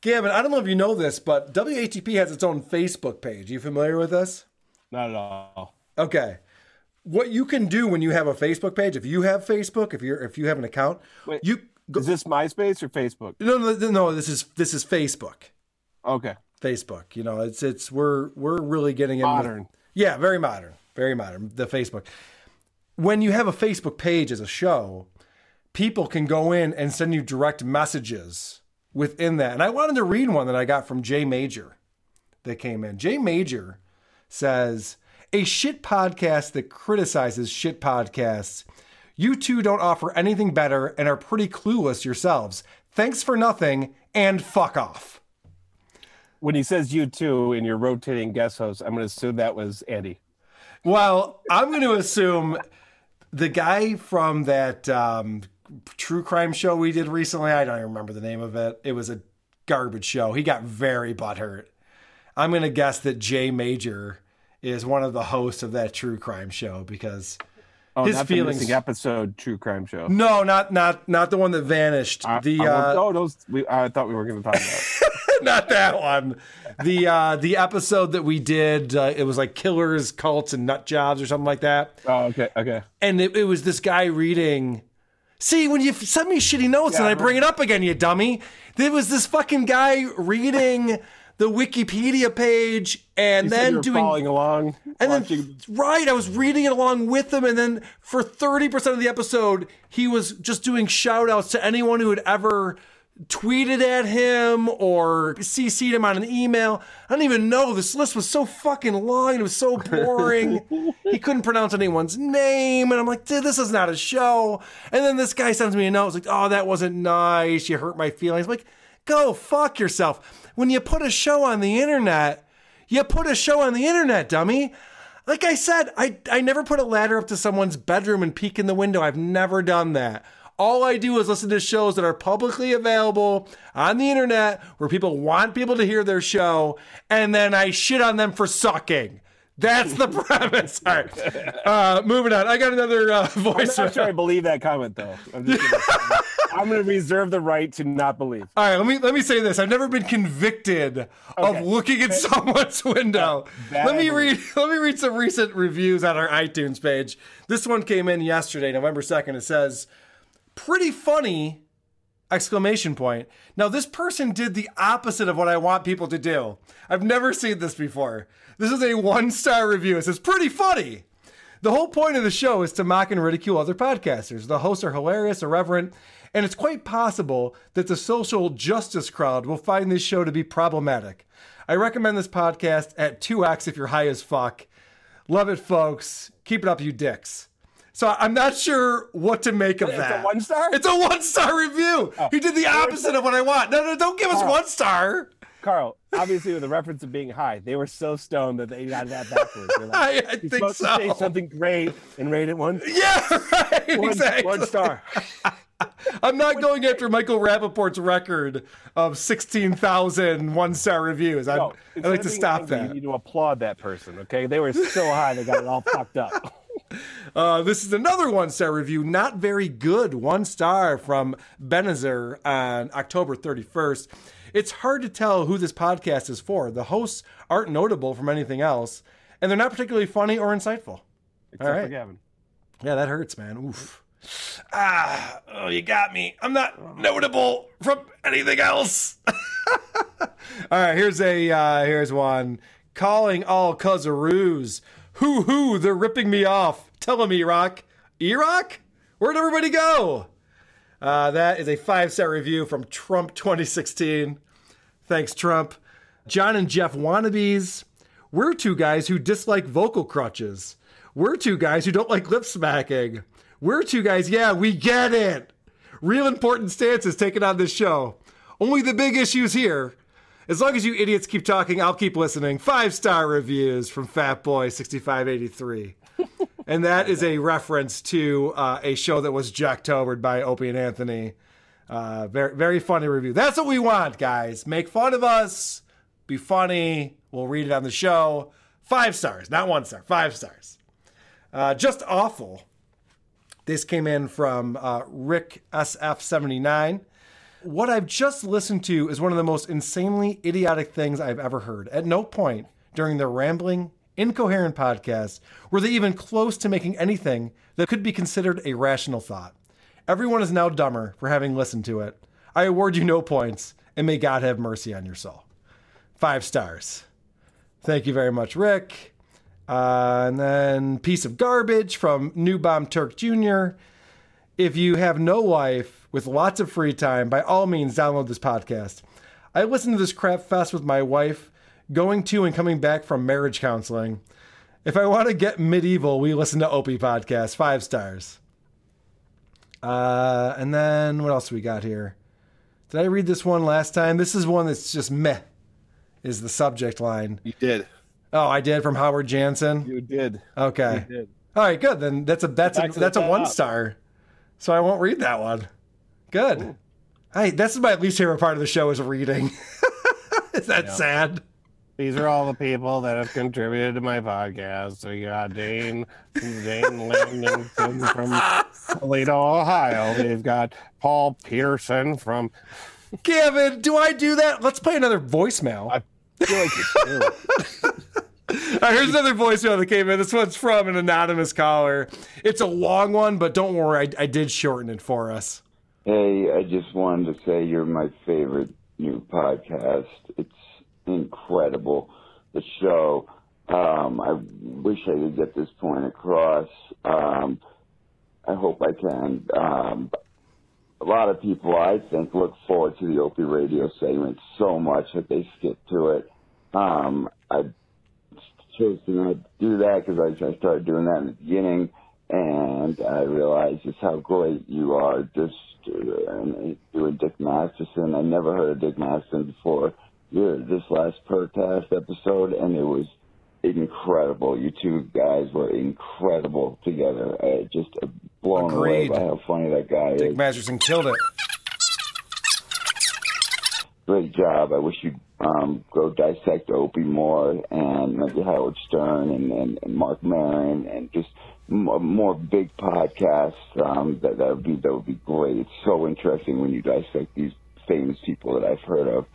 Gavin, I don't know if you know this, but WATP has its own Facebook page. Are you familiar with this? Not at all. Okay. What you can do when you have a Facebook page, if you have Facebook, if you're if you have an account, Wait, you is this MySpace or Facebook? no no no, no this is this is Facebook. Okay. Facebook. You know, it's it's we're we're really getting into Modern. Yeah, very modern. Very modern. The Facebook. When you have a Facebook page as a show, people can go in and send you direct messages within that. And I wanted to read one that I got from Jay Major that came in. Jay Major says, a shit podcast that criticizes shit podcasts. You two don't offer anything better and are pretty clueless yourselves. Thanks for nothing and fuck off. When he says you two and you're rotating guest hosts, I'm going to assume that was Andy. Well, I'm going to assume the guy from that um, true crime show we did recently, I don't even remember the name of it. It was a garbage show. He got very butthurt. I'm going to guess that Jay Major is one of the hosts of that true crime show because Oh, his feelings. the episode True Crime Show. no, not not not the one that vanished. the I uh, oh, those we, I thought we were going to talk about. not that one. The uh, the episode that we did, uh, it was like killers, cults, and nut jobs or something like that. Oh, okay, okay. and it, it was this guy reading. See, when you send me shitty notes and I bring it up again, you dummy. There was this fucking guy reading the Wikipedia page and You then doing following along, and watching- then right, I was reading it along with him, and then for thirty percent of the episode, he was just doing shout outs to anyone who had ever tweeted at him or CC'd him on an email. I don't even know. This list was so fucking long and it was so boring. he couldn't pronounce anyone's name. And I'm like, dude, this is not a show. And then this guy sends me a note. It's like, oh, that wasn't nice. You hurt my feelings. I'm like, Go fuck yourself. When you put a show on the internet, you put a show on the internet, dummy. Like I said, I, I never put a ladder up to someone's bedroom and peek in the window. I've never done that. All I do is listen to shows that are publicly available on the internet where people want people to hear their show, and then I shit on them for sucking. That's the premise. All right. Uh, moving on. I got another uh, I'm voice. not sure I believe that comment though. I'm, just gonna, I'm gonna reserve the right to not believe. All right, let me let me say this. I've never been convicted of looking at someone's window. Bad let me read let me read some recent reviews on our iTunes page. This one came in yesterday, November 2nd. It says, "Pretty funny." Exclamation point. Now this person did the opposite of what I want people to do. I've never seen this before. This is a one-star review. It says, "Pretty funny." The whole point of the show is to mock and ridicule other podcasters. The hosts are hilarious, irreverent, and it's quite possible that the social justice crowd will find this show to be problematic. I recommend this podcast at 2x if you're high as fuck. Love it, folks. Keep it up, you dicks. So I'm not sure what to make of It's a one star? It's a one star review. Oh. he did the opposite of what I want. No, no, don't give us Carl. one star. Carl, obviously with the reference of being high, they were so stoned that they got that backwards. They're I- I think to say something great and rate it one. Yeah, right. One, exactly. one star. I'm not going after Michael Rapaport's record of 16,000 one star reviews. No, I'd like to instead of being stop angry, You need to applaud that person. Okay, they were so high they got it all fucked up. Uh, this is another one star review, not very good. One star from Benazer on October 31st. It's hard to tell who this podcast is for. The hosts aren't notable from anything else, and they're not particularly funny or insightful. Except All right. for Gavin. Yeah, that hurts, man. Oof. Ah, oh, you got me. I'm not notable from anything else. all right, here's a uh, here's one. Calling all cuzzaroos. Hoo hoo, they're ripping me off. Tell them, Iraq. Iraq? Where'd everybody go? Uh, that is a five star review from Trump 2016. Thanks, Trump. John and Jeff wannabes. We're two guys who dislike vocal crutches. We're two guys who don't like lip smacking. We're two guys, yeah, we get it. Real important stances taken on this show. Only the big issues here. As long as you idiots keep talking, I'll keep listening. Five star reviews from Fat Boy 6583. and that is a reference to uh, a show that was Jocktobered by Opie and Anthony. Uh, very, very funny review. That's what we want, guys. Make fun of us. Be funny. We'll read it on the show. Five stars, not one star. Five stars. Uh, just awful. This came in from uh, Rick SF79. What I've just listened to is one of the most insanely idiotic things I've ever heard. At no point during their rambling, incoherent podcast were they even close to making anything that could be considered a rational thought. Everyone is now dumber for having listened to it. I award you no points, and may God have mercy on your soul. Five stars. Thank you very much, Rick. Uh, and then piece of garbage from New Bomb Turk Jr. If you have no life with lots of free time, by all means download this podcast. I listened to this crap fest with my wife, going to and coming back from marriage counseling. If I want to get medieval, we listen to Opie podcast. Five stars. Uh, and then what else we got here? Did I read this one last time? This is one that's just meh. Is the subject line? You did. Oh, I did from Howard Jansen. You did. Okay. You did. All right, good. Then that's a that's a that's a one star. So I won't read that one. Good. Hey, this is my least favorite part of the show is reading. is that Yeah. sad? These are all the people that have contributed to my podcast. So you got Dane, Dane Landington from Toledo, Ohio. We've got Paul Pearson from. Gavin, do I do that? Let's play another voicemail. I feel like you do. All right, here's another voicemail that came in. This one's from an anonymous caller. It's a long one, but don't worry, I, I did shorten it for us. Hey, I just wanted to say you're my favorite new podcast. It's incredible. The show. Um, I wish I could get this point across. Um, I hope I can. Um, a lot of people, I think, look forward to the Opie Radio segment so much that they skip to it. Um, I chose to not do that because I, I started doing that in the beginning, and I realized just how great you are. Just uh, doing Dick Masterson. I never heard of Dick Masterson before. Your this last podcast episode, and it was incredible. You two guys were incredible together. I just uh, blown away by how funny that guy Dick is. Dick Masterson killed it. Great job. I wish you'd um, go dissect Opie more and maybe Howard Stern and, and, and Marc Maron and just more, more big podcasts. Um, that that would be that would be great. It's so interesting when you dissect these famous people that I've heard of.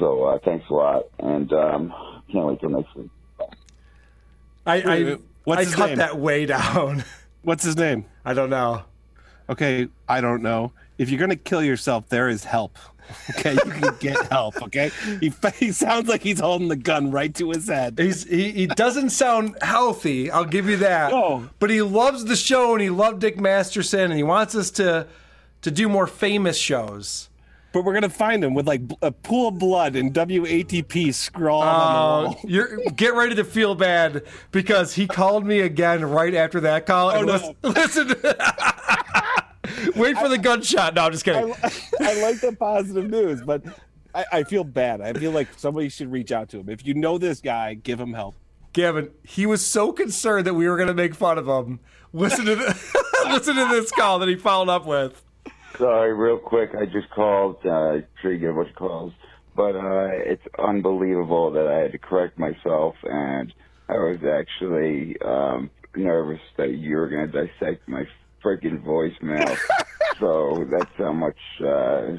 So uh, thanks a lot, and um, can't wait till next week. I I, what's I his cut name? that way down. What's his name? I don't know. Okay, I don't know. If you're gonna kill yourself, there is help. Okay, you can get help. Okay, he, he sounds like he's holding the gun right to his head. He's he, he doesn't sound healthy. I'll give you that. No. But he loves the show and he loved Dick Masterson and he wants us to to do more famous shows. But we're gonna find him with like a pool of blood and WATP scrawled on the Uh, wall. you're get ready to feel bad because he called me again right after that call. and no. listen, listen wait for the gunshot. No, I'm just kidding. I, I like the positive news, but I, I feel bad. I feel like somebody should reach out to him. If you know this guy, give him help. Gavin, he was so concerned that we were going to make fun of him. Listen to the, listen to this call that he followed up with. Sorry, real quick. I just called. Uh, I'm sure you get a bunch of calls, but uh, it's unbelievable that I had to correct myself, and I was actually um, nervous that you were going to dissect my freaking voicemail. so that's how much uh,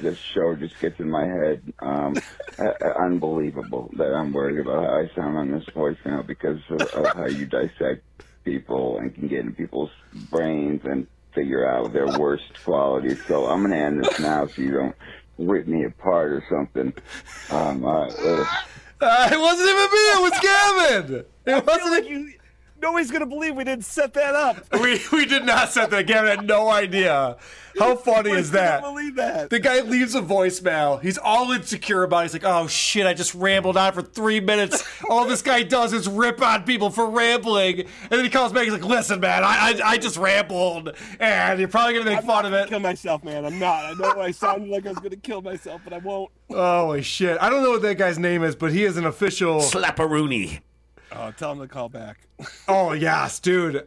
this show just gets in my head. Um, uh, unbelievable that I'm worried about how I sound on this voicemail because of, of how you dissect people and can get in people's brains and figure out their worst qualities. So I'm going to end this now so you don't rip me apart or something. Um, uh, uh, Uh, it wasn't even me. It was Gavin. It wasn't. like you. Nobody's gonna believe we didn't set that up. We we did not set that. Up. Gavin had no idea. How funny is that? Believe that. The guy leaves a voicemail. He's all insecure about. it. He's like, "Oh shit! I just rambled on for three minutes. All this guy does is rip on people for rambling." And then he calls back. He's like, "Listen, man, I I, I just rambled, and you're probably gonna make fun of it." Kill myself, man. I'm not. I know I sounded like I was gonna kill myself, but I won't. Holy shit! I don't know what that guy's name is, but he is an official Slapperoonie. Oh, tell him to call back. Oh yes, dude.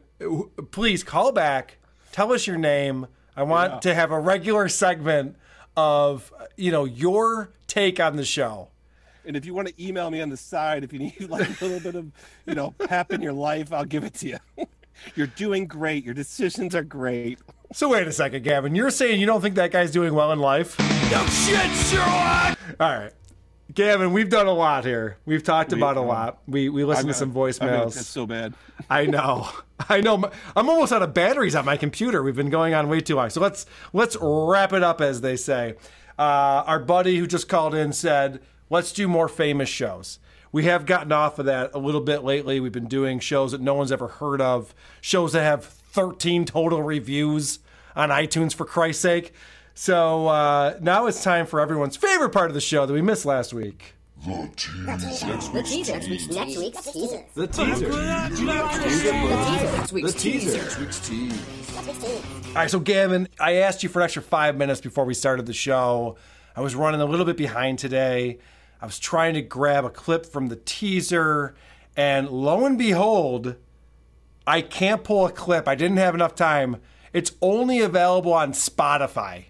Please call back. Tell us your name. I want Yeah. to have a regular segment of you know your take on the show. And if you want to email me on the side, if you need like a little bit of, you know, pep in your life, I'll give it to you. You're doing great. Your decisions are great. So wait a second, Gavin. You're saying you don't think that guy's doing well in life? No shit, Sherlock! All right. Gavin, we've done a lot here. We've talked We- about a lot. We we listened to some voicemails. That's so bad. I know. I know. I'm almost out of batteries on my computer. We've been going on way too long. So let's let's wrap it up, as they say. Uh, our buddy who just called in said, "Let's do more famous shows." We have gotten off of that a little bit lately. We've been doing shows that no one's ever heard of, shows that have 13 total reviews on iTunes, for Christ's sake. So uh, now it's time for everyone's favorite part of the show that we missed last week. The teaser. Next week's next week's teaser. The teaser. The The teaser. Next week's teaser. All right, so Gavin, I asked you for an extra five minutes before we started the show. I was running a little bit behind today. I was trying to grab a clip from the teaser, and lo and behold, I can't pull a clip. I didn't have enough time. It's only available on Spotify.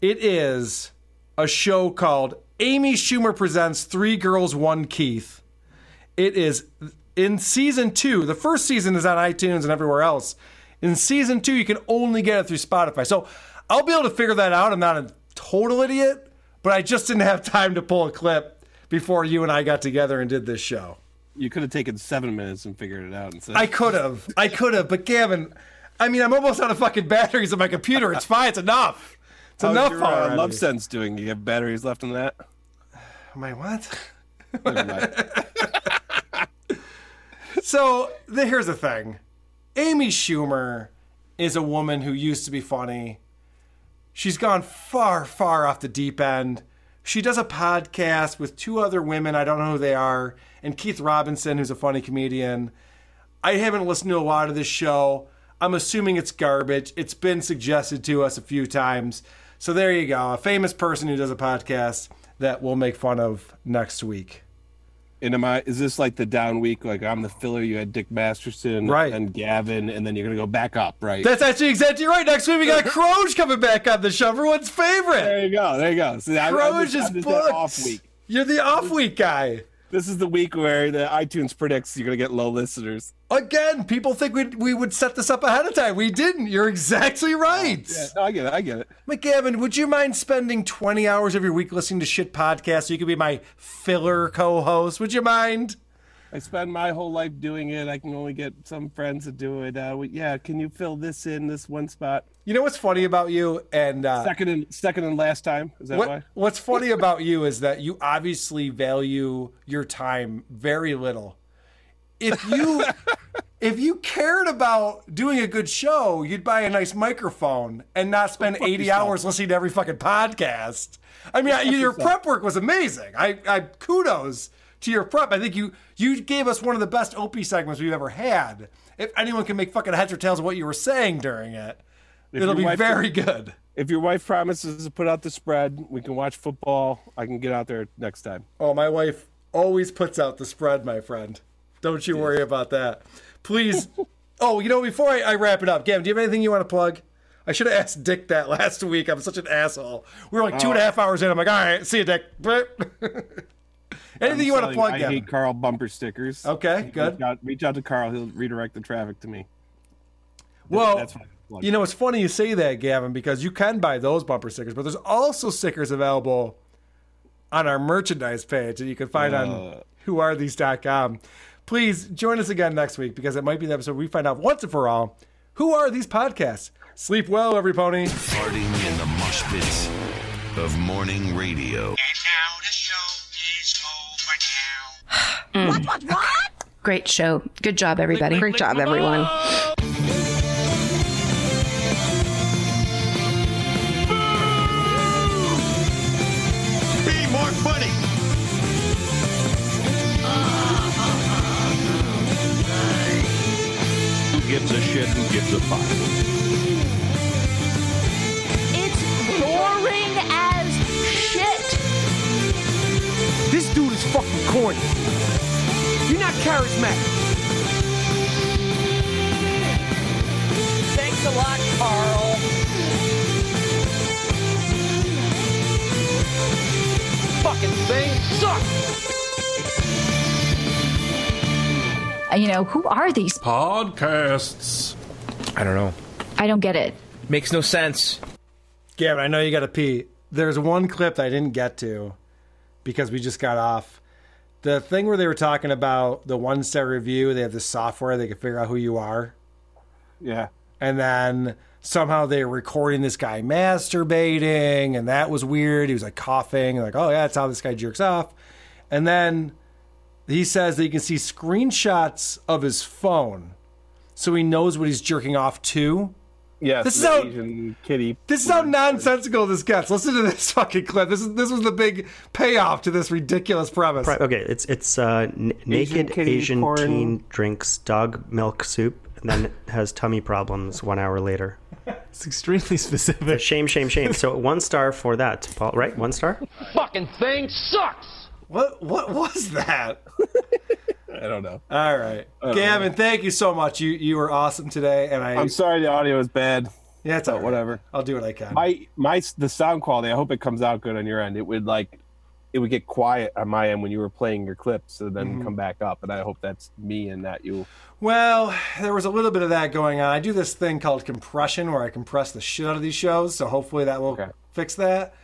It is a show called Amy Schumer Presents Three Girls, One Keith. It is in season two. The first season is on iTunes and everywhere else. In season two, you can only get it through Spotify. So I'll be able to figure that out. I'm not a total idiot, but I just didn't have time to pull a clip before you and I got together and did this show. You could have taken seven minutes and figured it out. Instead. I could have. I could have. But Gavin, I mean, I'm almost out of fucking batteries on my computer. It's fine. It's enough. It's How's enough your, uh. Lovense doing? You have batteries left in that? My what? So the, here's the thing Amy Schumer is a woman who used to be funny. She's gone far, far off the deep end. She does a podcast with two other women. I don't know who they are. And Keith Robinson, who's a funny comedian. I haven't listened to a lot of this show. I'm assuming it's garbage. It's been suggested to us a few times. So there you go. A famous person who does a podcast that we'll make fun of next week. And am I? Is this like the down week? Like I'm the filler. You had Dick Masterson, Right. and Gavin, and then you're gonna go back up, right? That's actually exactly right. Next week we got Croge coming back on the show. Everyone's favorite. There you go. There you go. See, I'm- I'm Croge just- is I'm just that booked. off week. You're the off week guy. This is the week where the iTunes predicts you're gonna get low listeners. Again, people think we we would set this up ahead of time. We didn't. You're exactly right. Yeah, no, I get it. I get it. McGavin, would you mind spending 20 hours of your week listening to shit podcasts so you could be my filler co-host? Would you mind? I spend my whole life doing it. I can only get some friends to do it. Uh, yeah, can you fill this in this one spot? You know what's funny about you? And uh, second and second and last time. Is that what, why? What's funny about you is that you obviously value your time very little. If you if you cared about doing a good show, you'd buy a nice microphone and not spend fuck 80 yourself. hours listening to every fucking podcast. I mean, fuck your prep work was amazing. I, I kudos to your prep. I think you you gave us one of the best Opie segments we've ever had. If anyone can make fucking heads or tails of what you were saying during it, If it'll be wife- very good. If your wife promises to put out the spread, we can watch football. I can get out there next time. Oh, my wife always puts out the spread, my friend. Don't you worry about that. Please. oh, you know, before I, I wrap it up, Gavin, do you have anything you want to plug? I should have asked Dick that last week. I'm such an asshole. We were like two and a Oh. half hours in. I'm like, all right, see you, Dick. anything I'm you want to selling- plug, I Gavin? hate Carl bumper stickers. Okay, good. Reach out, reach out to Carl. He'll redirect the traffic to me. Well, that's what you know, it's funny you say that, Gavin, because you can buy those bumper stickers, but there's also stickers available on our merchandise page that you can find on Uh. whoarethese.com. Please join us again next week because it might be the episode we find out once and for all who are these podcasts. Sleep well, every pony. Farting in the mosh pits of morning radio. What, what, what? Great show. Good job, everybody. Great job, everyone. Be more funny. Who gives a shit? Who gives a fuck? It's boring as shit. This dude is fucking corny. You're not charismatic. Thanks a lot, Carl. Fucking thing sucks. Uh, You know, who are these? Podcasts. I don't know. I don't get it. Makes no sense. Gavin, I know you got to pee. There's one clip that I didn't get to because we just got off. The thing where they were talking about the one star review, they have this software they can figure out who you are. Yeah. And then somehow they were recording this guy masturbating, and that was weird. He was like coughing, like, oh, yeah, that's how this guy jerks off. And then he says that you can see screenshots of his phone so he knows what he's jerking off to. Yes, This is the how- Asian kitty. This is how nonsensical this gets. Listen to this fucking clip. This is this was the big payoff to this ridiculous premise. Pri- okay, it's it's uh, n- naked Asian porn. teen drinks dog milk soup and then has tummy problems one hour later. It's extremely specific. Shame, shame, shame. So one star for that, Paul. Right, one star. Fucking thing sucks. What what was that? I don't know. All right, I don't Gavin, thank you so much. You you were awesome today, and I I'm sorry the audio is bad. Yeah, it's but all right. whatever. I'll do what I can. My my the sound quality. I hope it comes out good on your end. It would like it would get quiet on my end when you were playing your clips, so then Mhm. come back up. And I hope that's me and not you. Well, there was a little bit of that going on. I do this thing called compression where I compress the shit out of these shows, so hopefully that will fix that.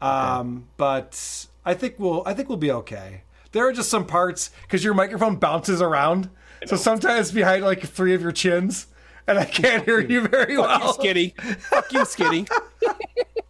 Um, But I think we'll I think we'll be okay. There are just some parts because your microphone bounces around, so sometimes behind like three of your chins, and I can't hear you very Fuck you, well. Skinny. Fuck you, Skinny.